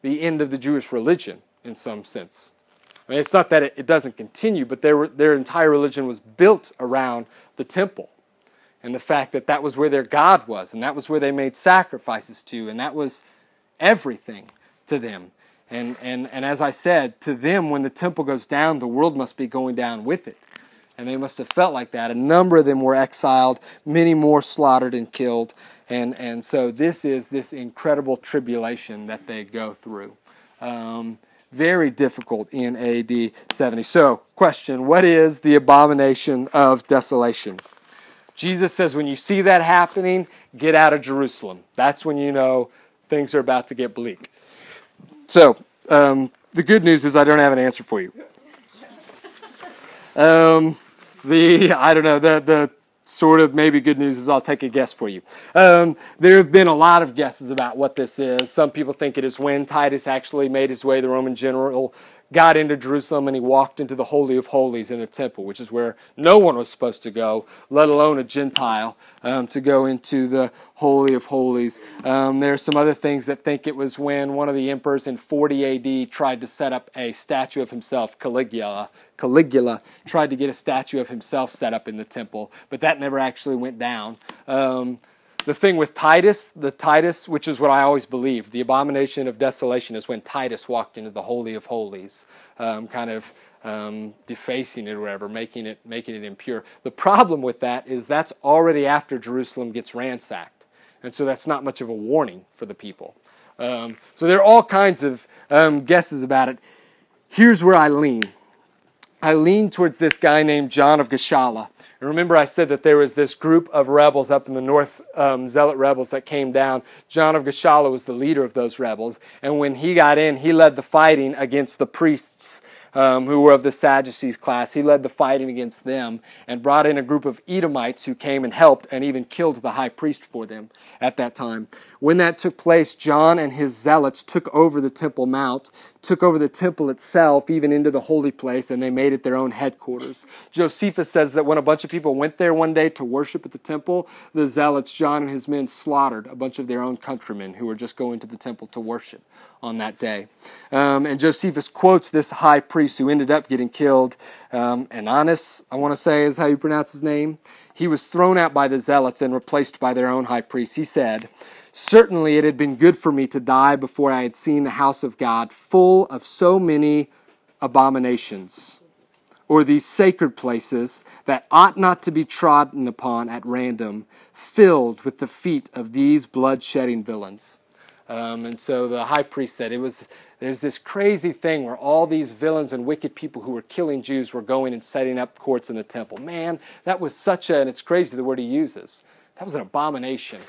the end of the Jewish religion in some sense. I mean, it's not that it, it doesn't continue, but their, their entire religion was built around the temple and the fact that that was where their God was, and that was where they made sacrifices to, and that was everything to them. And, and, and as I said, to them, when the temple goes down, the world must be going down with it. And they must have felt like that. A number of them were exiled, many more slaughtered and killed. And, and so this is this incredible tribulation that they go through. Um, very difficult in AD 70. So, question What is the abomination of desolation? Jesus says, when you see that happening, get out of Jerusalem. That's when you know things are about to get bleak. So, um, the good news is I don't have an answer for you. Um, the I don't know the the sort of maybe good news is I'll take a guess for you. Um, there have been a lot of guesses about what this is. Some people think it is when Titus actually made his way, the Roman general got into Jerusalem and he walked into the Holy of Holies in the temple, which is where no one was supposed to go, let alone a Gentile, um, to go into the Holy of Holies. Um, there are some other things that think it was when one of the emperors in 40 AD tried to set up a statue of himself, Caligula. Caligula tried to get a statue of himself set up in the temple, but that never actually went down. Um, the thing with Titus, the Titus, which is what I always believed, the abomination of desolation is when Titus walked into the Holy of Holies, um, kind of um, defacing it or whatever, making it, making it impure. The problem with that is that's already after Jerusalem gets ransacked. And so that's not much of a warning for the people. Um, so there are all kinds of um, guesses about it. Here's where I lean. I lean towards this guy named John of Gischala. And remember, I said that there was this group of rebels up in the north, um, zealot rebels that came down. John of Gischala was the leader of those rebels. And when he got in, he led the fighting against the priests um, who were of the Sadducees class. He led the fighting against them and brought in a group of Edomites who came and helped and even killed the high priest for them at that time. When that took place, John and his zealots took over the Temple Mount, took over the temple itself, even into the holy place, and they made it their own headquarters. Josephus says that when a bunch of people went there one day to worship at the temple, the zealots, John and his men, slaughtered a bunch of their own countrymen who were just going to the temple to worship on that day. Um, and Josephus quotes this high priest who ended up getting killed. Um, Ananus, I want to say, is how you pronounce his name. He was thrown out by the zealots and replaced by their own high priest. He said, Certainly it had been good for me to die before I had seen the house of God full of so many abominations, or these sacred places that ought not to be trodden upon at random, filled with the feet of these blood shedding villains. Um, and so the high priest said it was there's this crazy thing where all these villains and wicked people who were killing Jews were going and setting up courts in the temple. Man, that was such a, and it's crazy the word he uses. That was an abomination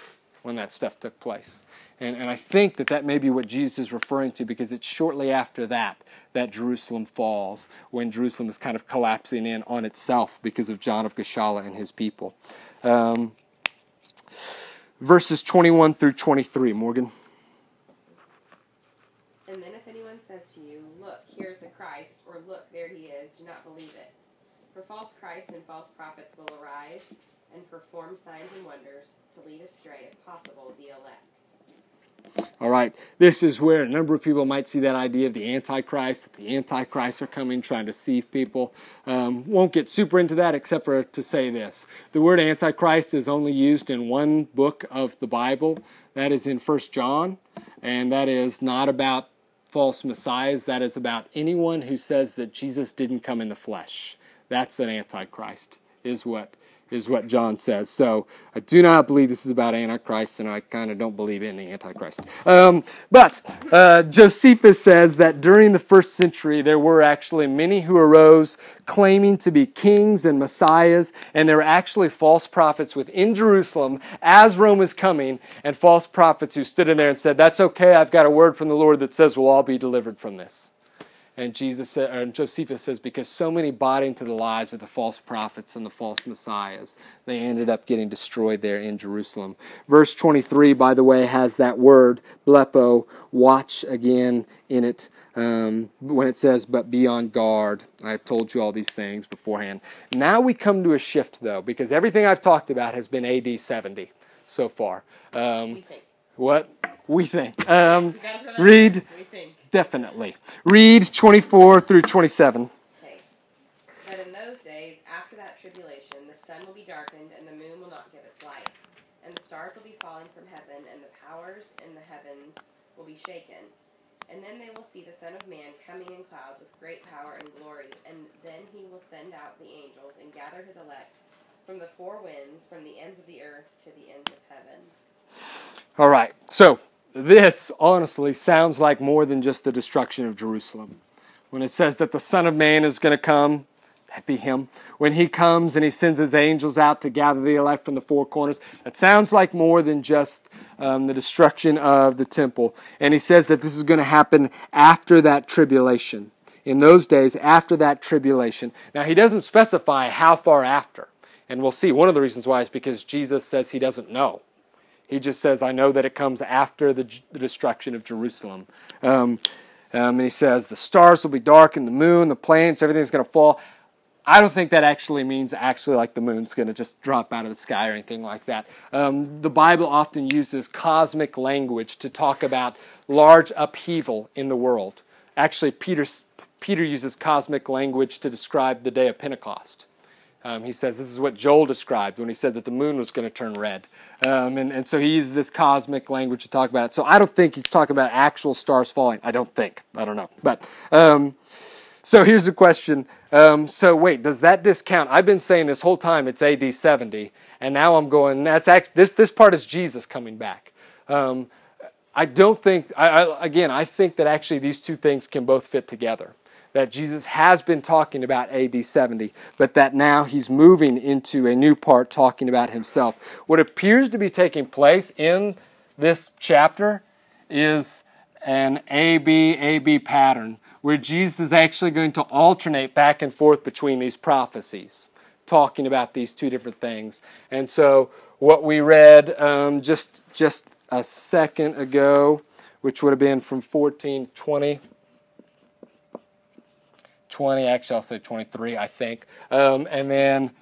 when that stuff took place. And, and I think that that may be what Jesus is referring to because it's shortly after that that Jerusalem falls, when Jerusalem is kind of collapsing in on itself because of John of Gischala and his people. Um, verses 21 through 23, Morgan. says to you, Look, here's the Christ, or Look, there he is, do not believe it. For false Christs and false prophets will arise and perform signs and wonders to lead astray, if possible, the elect. All right, this is where a number of people might see that idea of the Antichrist. The Antichrists are coming, trying to deceive people. Um, won't get super into that except for to say this: the word Antichrist is only used in one book of the Bible. That is in First John, and that is not about false messiahs. That is about anyone who says that Jesus didn't come in the flesh. That's an antichrist, is what is what John says. So I do not believe this is about Antichrist, and I kind of don't believe in the Antichrist. Um, but uh, Josephus says that during the first century, there were actually many who arose claiming to be kings and messiahs, and there were actually false prophets within Jerusalem as Rome was coming, and false prophets who stood in there and said, That's okay, I've got a word from the Lord that says we'll all be delivered from this. And Jesus said, and Josephus says, because so many bought into the lies of the false prophets and the false messiahs, they ended up getting destroyed there in Jerusalem. Verse 23, by the way, has that word, blepo, watch again in it. Um, when it says, but be on guard. I've told you all these things beforehand. Now we come to a shift, though, because everything I've talked about has been AD 70 so far. Um, We think. what? We think. Um, We gotta throw that read. We think. Definitely. Read 24 through 27. Okay. But in those days, after that tribulation, the sun will be darkened, and the moon will not give its light, and the stars will be falling from heaven, and the powers in the heavens will be shaken. And then they will see the Son of Man coming in clouds with great power and glory, and then he will send out the angels and gather his elect from the four winds, from the ends of the earth to the ends of heaven. All right. So, this honestly sounds like more than just the destruction of Jerusalem. When it says that the Son of Man is going to come, that be him. When he comes and he sends his angels out to gather the elect from the four corners, that sounds like more than just um, the destruction of the temple. And he says that this is going to happen after that tribulation. In those days, after that tribulation. Now, he doesn't specify how far after. And we'll see. One of the reasons why is because Jesus says he doesn't know. He just says, I know that it comes after the, the destruction of Jerusalem. Um, um, and he says, the stars will be dark and the moon, the planets, everything's going to fall. I don't think that actually means actually like the moon's going to just drop out of the sky or anything like that. Um, the Bible often uses cosmic language to talk about large upheaval in the world. Actually, Peter, Peter uses cosmic language to describe the day of Pentecost. Um, he says this is what Joel described when he said that the moon was going to turn red. Um, and, and so he uses this cosmic language to talk about it. So I don't think he's talking about actual stars falling. I don't think. I don't know. But um, so here's the question. Um, so wait, does that discount? I've been saying this whole time it's AD 70, and now I'm going. That's act, this. This part is Jesus coming back. Um, I don't think. I, I, again, I think that actually these two things can both fit together that Jesus has been talking about AD 70, but that now he's moving into a new part talking about himself. What appears to be taking place in this chapter is an AB AB pattern where Jesus is actually going to alternate back and forth between these prophecies, talking about these two different things. And so, what we read um, just just a second ago, which would have been from 1420. 20, actually, I'll say 23, I think. Um, and then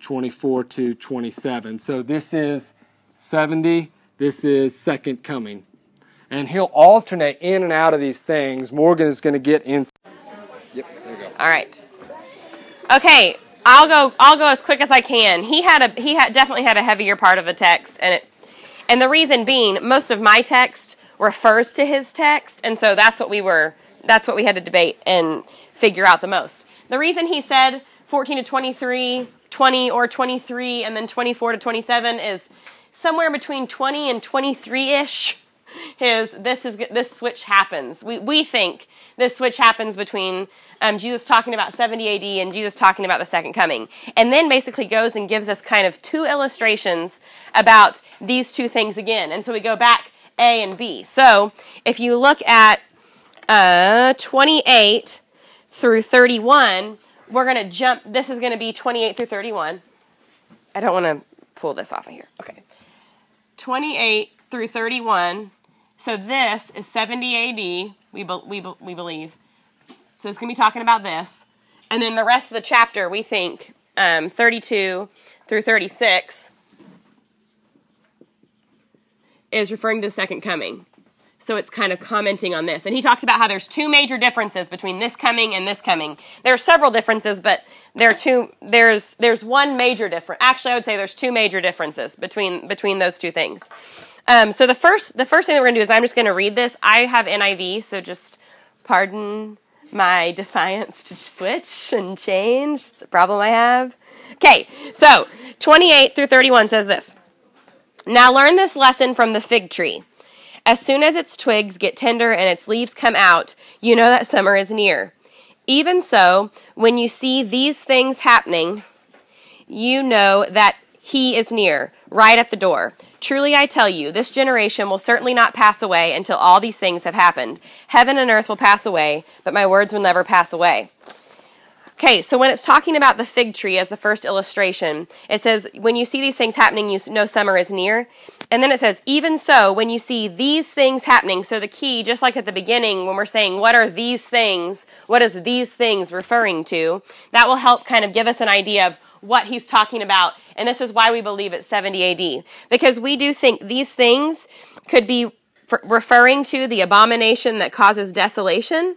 24 to 27. So this is 70, this is second coming. And he'll alternate in and out of these things. Morgan is going to get in. Yep, there you go. All right. Okay, I'll go. I'll go as quick as I can. He had a. He had definitely had a heavier part of the text, and it. And the reason being, most of my text refers to his text, and so that's what we were. That's what we had to debate and figure out the most. The reason he said 14 to 23, 20 or 23, and then 24 to 27 is somewhere between 20 and 23 ish is this is this switch happens. We we think this switch happens between um, Jesus talking about 70 AD and Jesus talking about the second coming, and then basically goes and gives us kind of two illustrations about these two things again. And so we go back A and B. So if you look at uh, 28 through 31, we're going to jump. This is going to be 28 through 31. I don't want to pull this off of here. Okay. 28 through 31. So this is 70 AD, we, be, we, be, we believe. So it's going to be talking about this. And then the rest of the chapter, we think um, 32 through 36 is referring to the second coming. So it's kind of commenting on this. And he talked about how there's two major differences between this coming and this coming. There are several differences, but there are two there's there's one major difference. Actually, I would say there's two major differences between between those two things. Um, so the first the first thing that we're gonna do is I'm just gonna read this. I have NIV, so just pardon my defiance to switch and change. It's a problem I have. Okay, so 28 through 31 says this. Now learn this lesson from the fig tree. As soon as its twigs get tender and its leaves come out, you know that summer is near. Even so, when you see these things happening, you know that he is near, right at the door. Truly I tell you, this generation will certainly not pass away until all these things have happened. Heaven and earth will pass away, but my words will never pass away. Okay, so when it's talking about the fig tree as the first illustration, it says, when you see these things happening, you know summer is near. And then it says, even so, when you see these things happening, so the key, just like at the beginning, when we're saying, what are these things? What is these things referring to? That will help kind of give us an idea of what he's talking about. And this is why we believe it's 70 AD. Because we do think these things could be referring to the abomination that causes desolation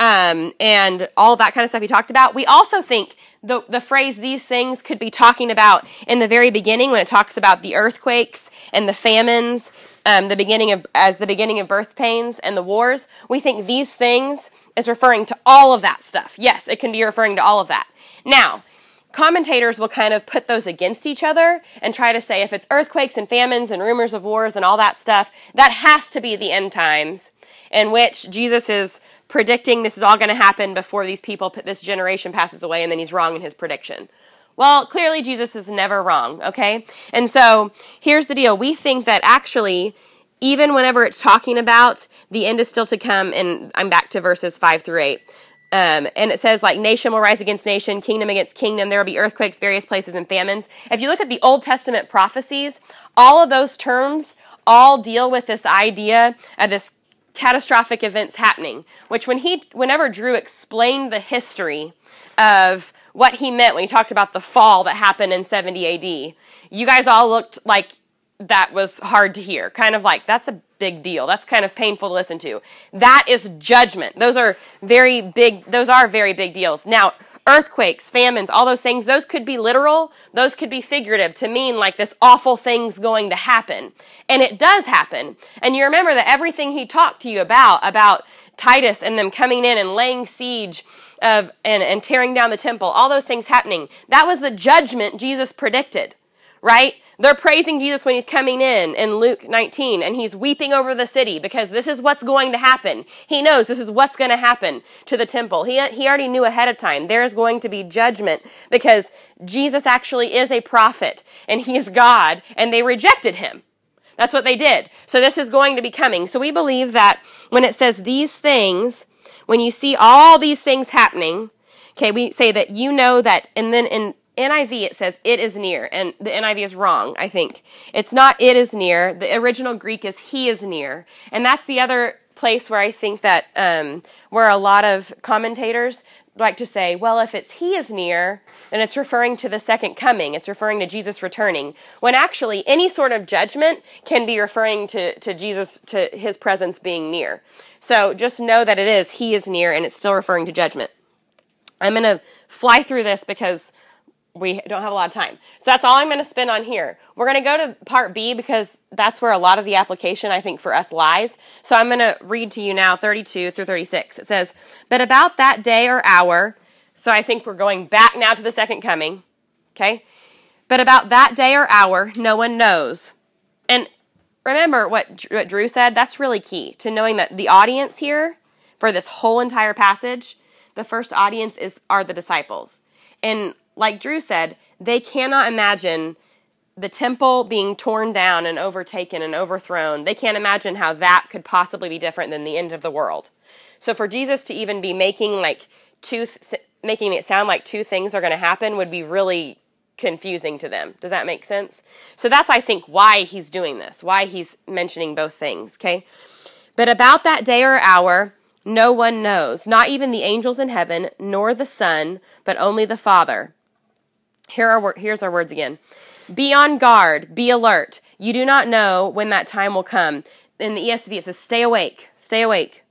um, and all that kind of stuff he talked about. We also think the, the phrase these things could be talking about in the very beginning when it talks about the earthquakes and the famines, um, the beginning of as the beginning of birth pains and the wars. We think these things is referring to all of that stuff. Yes, it can be referring to all of that. Now, commentators will kind of put those against each other and try to say if it's earthquakes and famines and rumors of wars and all that stuff, that has to be the end times in which Jesus is predicting this is all going to happen before these people, this generation passes away, and then he's wrong in his prediction. Well, clearly Jesus is never wrong, okay? And so here's the deal. We think that actually, even whenever it's talking about the end is still to come, and I'm back to verses 5 through 8. Um, and it says like nation will rise against nation, kingdom against kingdom. There will be earthquakes, various places, and famines. If you look at the Old Testament prophecies, all of those terms all deal with this idea of this catastrophic events happening. Which when he, whenever Drew explained the history of what he meant when he talked about the fall that happened in 70 AD, you guys all looked like that was hard to hear. Kind of like, that's a big deal. That's kind of painful to listen to. That is judgment. Those are very big, those are very big deals. Now, earthquakes, famines, all those things, those could be literal, those could be figurative to mean like this awful thing's going to happen. And it does happen. And you remember that everything he talked to you about, about Titus and them coming in and laying siege of and, and tearing down the temple, all those things happening, that was the judgment Jesus predicted right? They're praising Jesus when he's coming in in Luke 19 and he's weeping over the city because this is what's going to happen. He knows this is what's going to happen to the temple. He, he already knew ahead of time. There is going to be judgment because Jesus actually is a prophet and he is God and they rejected him. That's what they did. So this is going to be coming. So we believe that when it says these things, when you see all these things happening, okay, we say that you know that, and then in NIV it says it is near, and the NIV is wrong, I think. It's not it is near. The original Greek is he is near. And that's the other place where I think that um, where a lot of commentators like to say, well, if it's he is near, then it's referring to the second coming. It's referring to Jesus returning. When actually any sort of judgment can be referring to, to Jesus, to his presence being near. So just know that it is he is near and it's still referring to judgment. I'm going to fly through this because we don't have a lot of time. So that's all I'm going to spend on here. We're going to go to part B because that's where a lot of the application, I think, for us lies. So I'm going to read to you now 32 through 36. It says, But about that day or hour, so I think we're going back now to the second coming, okay? But about that day or hour, no one knows. And remember what, what Drew said? That's really key to knowing that the audience here for this whole entire passage, the first audience is are the disciples. And like Drew said, they cannot imagine the temple being torn down and overtaken and overthrown. They can't imagine how that could possibly be different than the end of the world. So for Jesus to even be making like two th- making it sound like two things are going to happen would be really confusing to them. Does that make sense? So that's I think why he's doing this, why he's mentioning both things, okay? But about that day or hour, no one knows, not even the angels in heaven, nor the Son, but only the Father. Here are here's our words again. Be on guard, be alert. You do not know when that time will come. In the ESV, it says, "Stay awake, stay awake."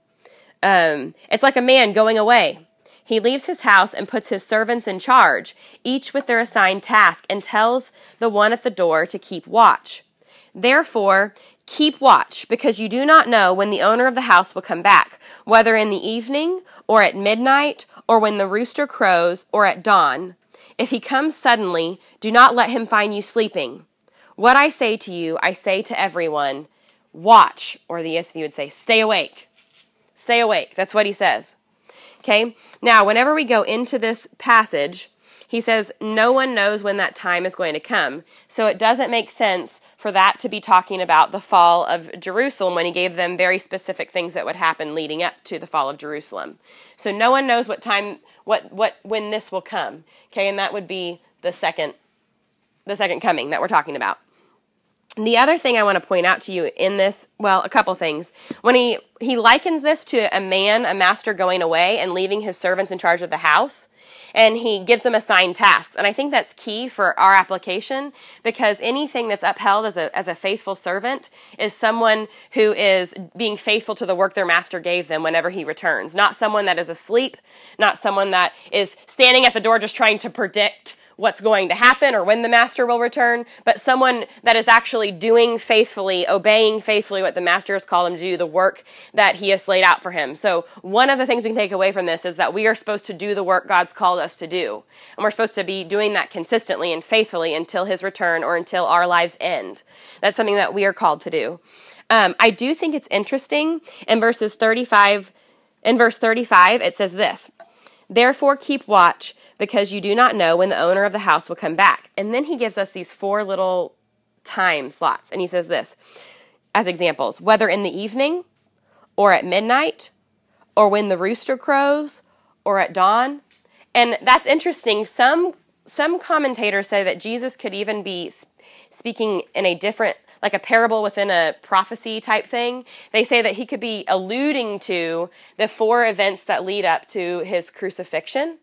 Um, it's like a man going away. He leaves his house and puts his servants in charge, each with their assigned task, and tells the one at the door to keep watch. Therefore, Keep watch, because you do not know when the owner of the house will come back, whether in the evening, or at midnight, or when the rooster crows, or at dawn. If he comes suddenly, do not let him find you sleeping. What I say to you, I say to everyone watch, or the ESV would say, stay awake. Stay awake. That's what he says. Okay? Now, whenever we go into this passage, he says, No one knows when that time is going to come. So it doesn't make sense for that to be talking about the fall of Jerusalem when he gave them very specific things that would happen leading up to the fall of Jerusalem. So no one knows what time, what, what, when this will come. Okay, and that would be the second, the second coming that we're talking about. The other thing I want to point out to you in this, well, a couple things. When he he likens this to a man, a master going away and leaving his servants in charge of the house, and he gives them assigned tasks. And I think that's key for our application because anything that's upheld as a, as a faithful servant is someone who is being faithful to the work their master gave them whenever he returns. Not someone that is asleep, not someone that is standing at the door just trying to predict what's going to happen or when the master will return, but someone that is actually doing faithfully, obeying faithfully what the master has called him to do, the work that he has laid out for him. So, one of the things we can take away from this is that we are supposed to do the work God's called us to do. And we're supposed to be doing that consistently and faithfully until his return or until our lives end. That's something that we are called to do. Um, I do think it's interesting in verses 35, in verse 35, it says this Therefore, keep watch because you do not know when the owner of the house will come back. And then he gives us these four little time slots. And he says this as examples whether in the evening, or at midnight, or when the rooster crows, or at dawn. And that's interesting. Some some commentators say that Jesus could even be speaking in a different like a parable within a prophecy type thing. They say that he could be alluding to the four events that lead up to his crucifixion.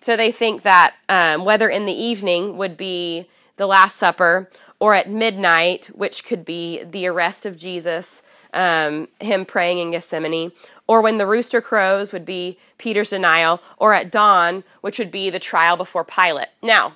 So they think that um, whether in the evening would be the Last Supper or at midnight, which could be the arrest of Jesus, um, him praying in Gethsemane, or when the rooster crows would be Peter's denial, or at dawn, which would be the trial before Pilate. Now,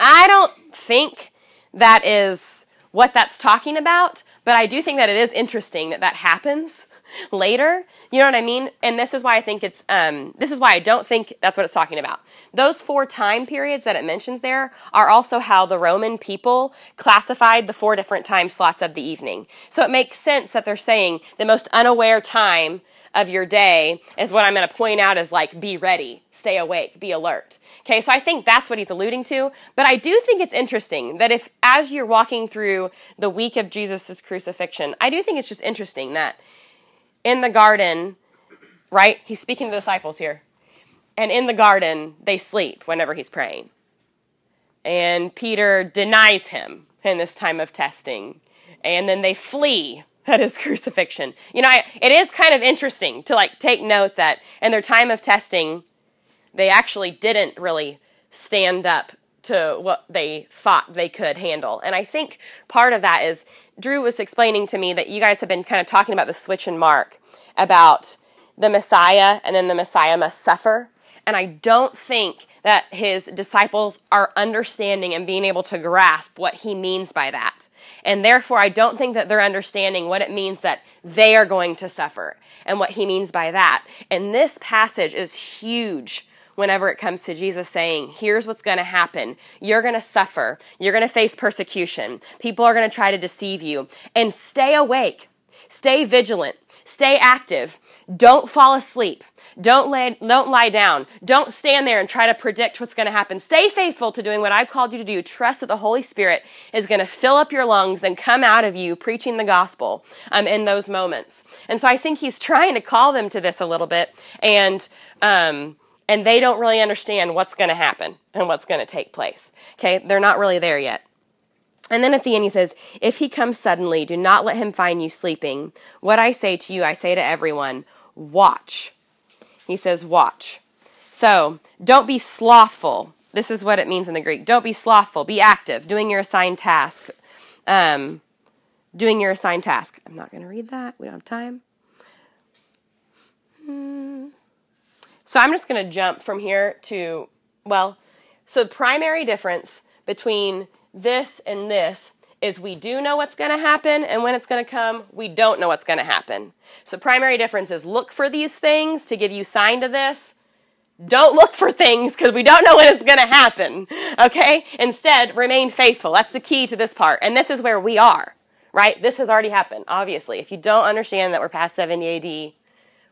I don't think that is what that's talking about, but I do think that it is interesting that that happens later. You know what I mean? And this is why I think it's um, this is why I don't think that's what it's talking about. Those four time periods that it mentions there are also how the Roman people classified the four different time slots of the evening. So it makes sense that they're saying the most unaware time of your day is what I'm going to point out as like be ready, stay awake, be alert. Okay, so I think that's what he's alluding to. But I do think it's interesting that if, as you're walking through the week of Jesus' crucifixion, I do think it's just interesting that in the garden, right? He's speaking to the disciples here. And in the garden, they sleep whenever he's praying. And Peter denies him in this time of testing. And then they flee at his crucifixion. You know, I, it is kind of interesting to like take note that in their time of testing, they actually didn't really stand up to what they thought they could handle. And I think part of that is Drew was explaining to me that you guys have been kind of talking about the switch and mark about the Messiah and then the Messiah must suffer. And I don't think that his disciples are understanding and being able to grasp what he means by that. And therefore, I don't think that they're understanding what it means that they are going to suffer and what he means by that. And this passage is huge whenever it comes to Jesus saying, here's what's going to happen. You're going to suffer. You're going to face persecution. People are going to try to deceive you. And stay awake. Stay vigilant. Stay active. Don't fall asleep. Don't lay, don't lie down. Don't stand there and try to predict what's going to happen. Stay faithful to doing what I've called you to do. Trust that the Holy Spirit is going to fill up your lungs and come out of you preaching the gospel um, in those moments. And so I think he's trying to call them to this a little bit. And, um, and they don't really understand what's going to happen and what's going to take place. Okay, they're not really there yet. And then at the end, he says, If he comes suddenly, do not let him find you sleeping. What I say to you, I say to everyone, watch. He says, watch. So don't be slothful. This is what it means in the Greek. Don't be slothful. Be active, doing your assigned task. Um, doing your assigned task. I'm not going to read that. We don't have time. Hmm. So I'm just going to jump from here to, well, so the primary difference between this and this is we do know what's going to happen, and when it's going to come, we don't know what's going to happen. So, primary difference is look for these things to give you sign to this. Don't look for things because we don't know when it's going to happen. Okay? Instead, remain faithful. That's the key to this part. And this is where we are, right? This has already happened, obviously. If you don't understand that we're past 70 AD,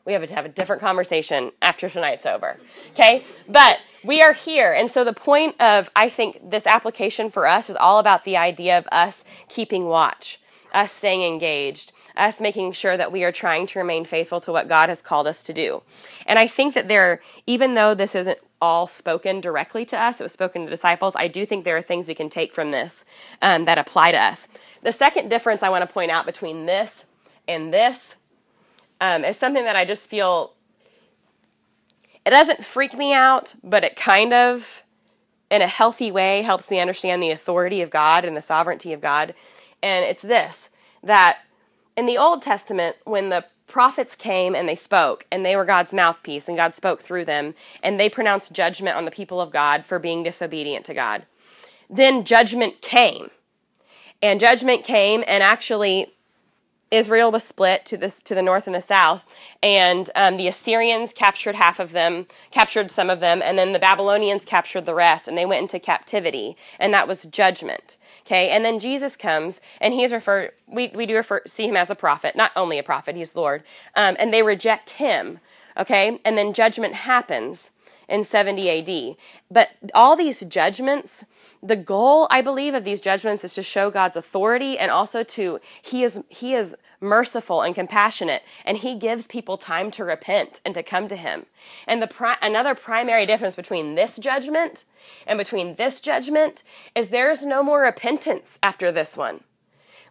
we have to have a different conversation after tonight's over. Okay? But we are here. And so the point of, I think, this application for us is all about the idea of us keeping watch, us staying engaged, us making sure that we are trying to remain faithful to what God has called us to do. And I think that there, even though this isn't all spoken directly to us, it was spoken to disciples, I do think there are things we can take from this um, that apply to us. The second difference I want to point out between this and this um, is something that I just feel it doesn't freak me out, but it kind of, in a healthy way, helps me understand the authority of God and the sovereignty of God. And it's this that in the Old Testament, when the prophets came and they spoke, and they were God's mouthpiece, and God spoke through them, and they pronounced judgment on the people of God for being disobedient to God. Then judgment came. And judgment came, and actually, Israel was split to this to the north and the south, and um, the Assyrians captured half of them, captured some of them, and then the Babylonians captured the rest, and they went into captivity, and that was judgment. Okay, and then Jesus comes, and he's referred. We we do refer see him as a prophet, not only a prophet, he's Lord, um, and they reject him. Okay, and then judgment happens in 70 AD. But all these judgments the goal i believe of these judgments is to show god's authority and also to he is he is merciful and compassionate and he gives people time to repent and to come to him. And the pri- another primary difference between this judgment and between this judgment is there's no more repentance after this one.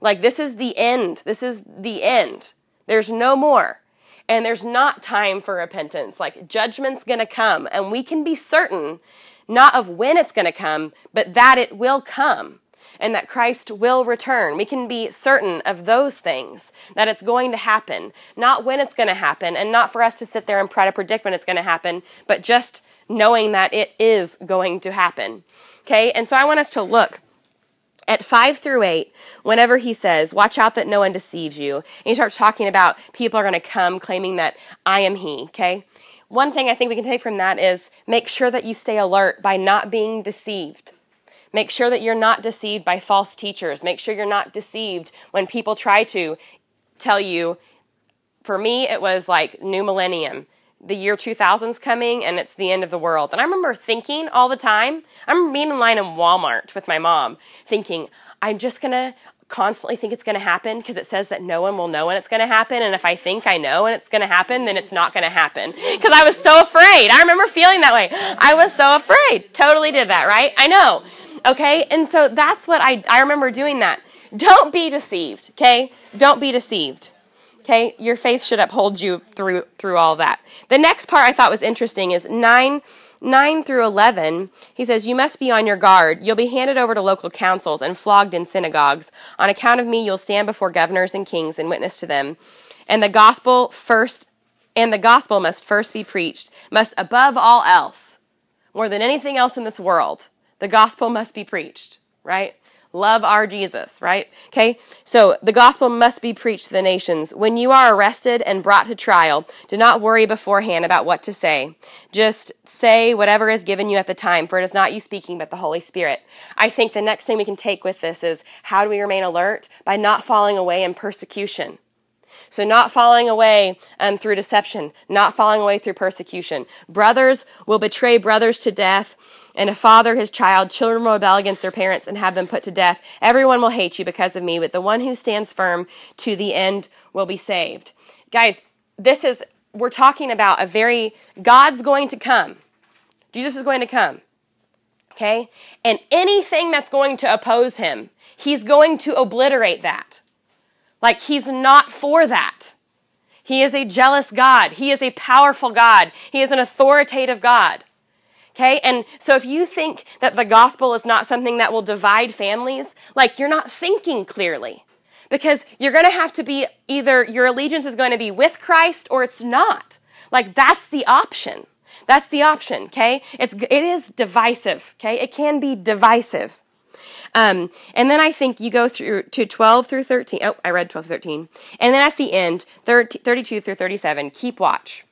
Like this is the end. This is the end. There's no more and there's not time for repentance like judgment's going to come and we can be certain not of when it's going to come, but that it will come and that Christ will return. We can be certain of those things, that it's going to happen, not when it's going to happen, and not for us to sit there and try to predict when it's going to happen, but just knowing that it is going to happen. Okay, and so I want us to look at 5 through 8, whenever he says, Watch out that no one deceives you, and he starts talking about people are going to come claiming that I am he, okay? One thing I think we can take from that is make sure that you stay alert by not being deceived. Make sure that you're not deceived by false teachers. Make sure you're not deceived when people try to tell you. For me, it was like new millennium, the year 2000's coming, and it's the end of the world. And I remember thinking all the time, I remember being in line in Walmart with my mom, thinking, I'm just gonna, constantly think it's to happen because it says that no one will know when it's to happen. And if I think I know when it's to happen, then it's not to happen because I was so afraid. I remember feeling that way. I was so afraid. Totally did that, right? I know. Okay. And so that's what I, I remember doing that. Don't be deceived. Okay. Don't be deceived. Okay. Your faith should uphold you through, through all that. The next part I thought was interesting is nine 9 through 11, he says, You must be on your guard. You'll be handed over to local councils and flogged in synagogues. On account of me, you'll stand before governors and kings and witness to them. And the gospel first, and the gospel must first be preached, must above all else, more than anything else in this world, the gospel must be preached, right? Love our Jesus, right? Okay? So the gospel must be preached to the nations. When you are arrested and brought to trial, do not worry beforehand about what to say. Just say whatever is given you at the time, for it is not you speaking, but the Holy Spirit. I think the next thing we can take with this is how do we remain alert? By not falling away in persecution. So, not falling away um, through deception, not falling away through persecution. Brothers will betray brothers to death, and a father his child. Children will rebel against their parents and have them put to death. Everyone will hate you because of me, but the one who stands firm to the end will be saved. Guys, this is, we're talking about a very, God's going to come. Jesus is going to come. Okay? And anything that's going to oppose him, he's going to obliterate that. Like, he's not for that. He is a jealous God. He is a powerful God. He is an authoritative God. Okay? And so if you think that the gospel is not something that will divide families, like you're not thinking clearly. Because you're going to have to be either your allegiance is going to be with Christ or it's not. Like that's the option. That's the option, okay? It's it is divisive, okay? It can be divisive. Um, and then I think you go through to 12 through 13. Oh, I read 12 13. And then at the end, 30, 32 through 37, keep watch.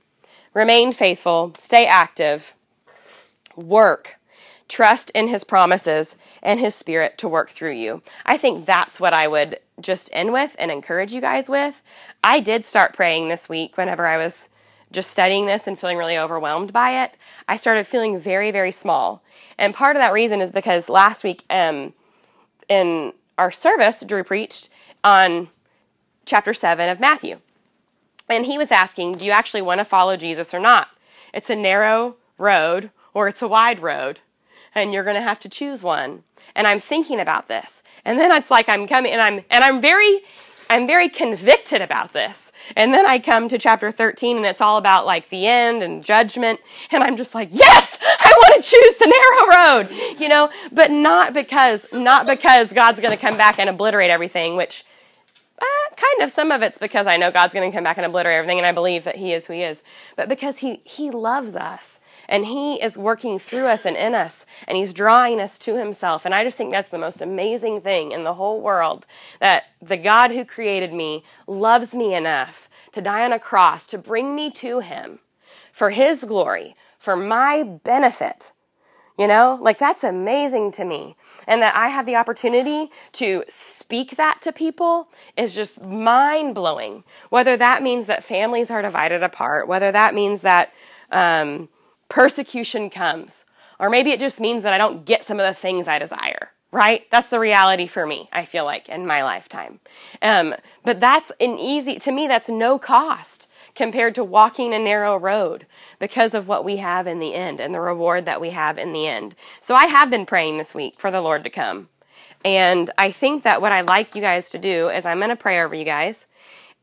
Remain faithful, stay active, work, trust in his promises and his spirit to work through you. I think that's what I would just end with and encourage you guys with. I did start praying this week whenever I was just studying this and feeling really overwhelmed by it. I started feeling very, very small. And part of that reason is because last week um, in our service, Drew preached on chapter 7 of Matthew. And he was asking, Do you actually want to follow Jesus or not? It's a narrow road or it's a wide road and you're going to have to choose one. And I'm thinking about this. And then it's like I'm coming and I'm and I'm very I'm very convicted about this. And then I come to chapter 13 and it's all about like the end and judgment. And I'm just like, yes, I want to choose the narrow road, you know, but not because, not because God's going to come back and obliterate everything, which uh, kind of some of it's because I know God's going to come back and obliterate everything and I believe that he is who he is, but because he, he loves us and He is working through us and in us, and He's drawing us to Himself. And I just think that's the most amazing thing in the whole world that the God who created me loves me enough to die on a cross to bring me to Him for His glory, for my benefit. You know, like that's amazing to me. And that I have the opportunity to speak that to people is just mind blowing. Whether that means that families are divided apart, whether that means that um, persecution comes. Or maybe it just means that I don't get some of the things I desire, right? That's the reality for me, I feel like, in my lifetime. Um, but that's an easy, to me, that's no cost compared to walking a narrow road because of what we have in the end and the reward that we have in the end. So I have been praying this week for the Lord to come. And I think that what I'd like you guys to do is I'm going to pray over you guys.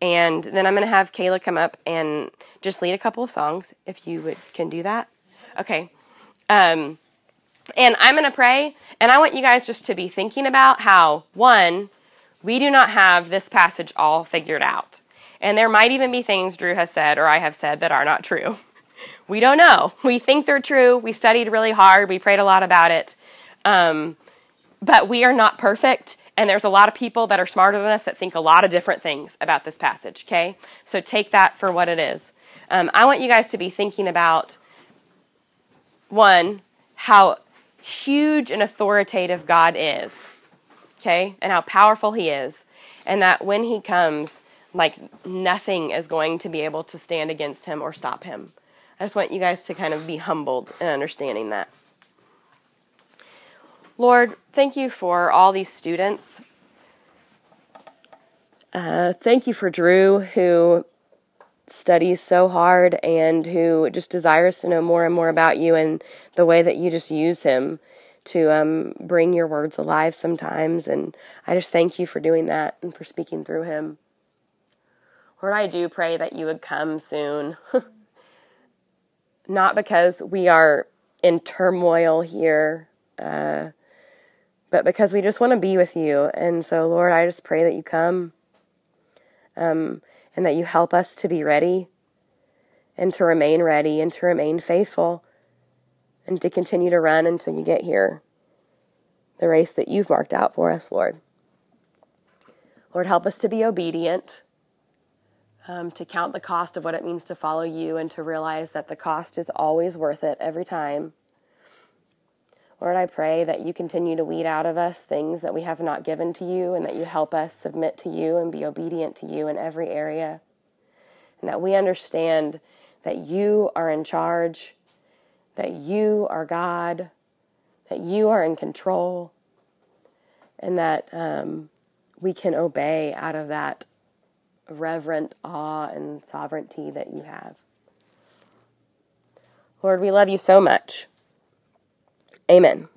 And then I'm going to have Kayla come up and just lead a couple of songs if you would can do that. Okay. Um, and I'm going to pray, and I want you guys just to be thinking about how, one, we do not have this passage all figured out. And there might even be things Drew has said or I have said that are not true. We don't know. We think they're true. We studied really hard. We prayed a lot about it. Um, but we are not perfect. And there's a lot of people that are smarter than us that think a lot of different things about this passage, okay? So take that for what it is. Um, I want you guys to be thinking about one, how huge and authoritative God is, okay, and how powerful He is, and that when He comes, like nothing is going to be able to stand against Him or stop Him. I just want you guys to kind of be humbled in understanding that. Lord, thank you for all these students. Uh, thank you for Drew, who studies so hard and who just desires to know more and more about you and the way that you just use him to um, bring your words alive sometimes. And I just thank you for doing that and for speaking through him. Lord, I do pray that you would come soon. Not because we are in turmoil here, uh, but because we just want to be with you. And so, Lord, I just pray that you come. Um, and that you help us to be ready and to remain ready and to remain faithful and to continue to run until you get here. The race that you've marked out for us, Lord. Lord, help us to be obedient, um, to count the cost of what it means to follow you, and to realize that the cost is always worth it every time. Lord, I pray that you continue to weed out of us things that we have not given to you and that you help us submit to you and be obedient to you in every area. And that we understand that you are in charge, that you are God, that you are in control, and that um, we can obey out of that reverent awe and sovereignty that you have. Lord, we love you so much. Amen.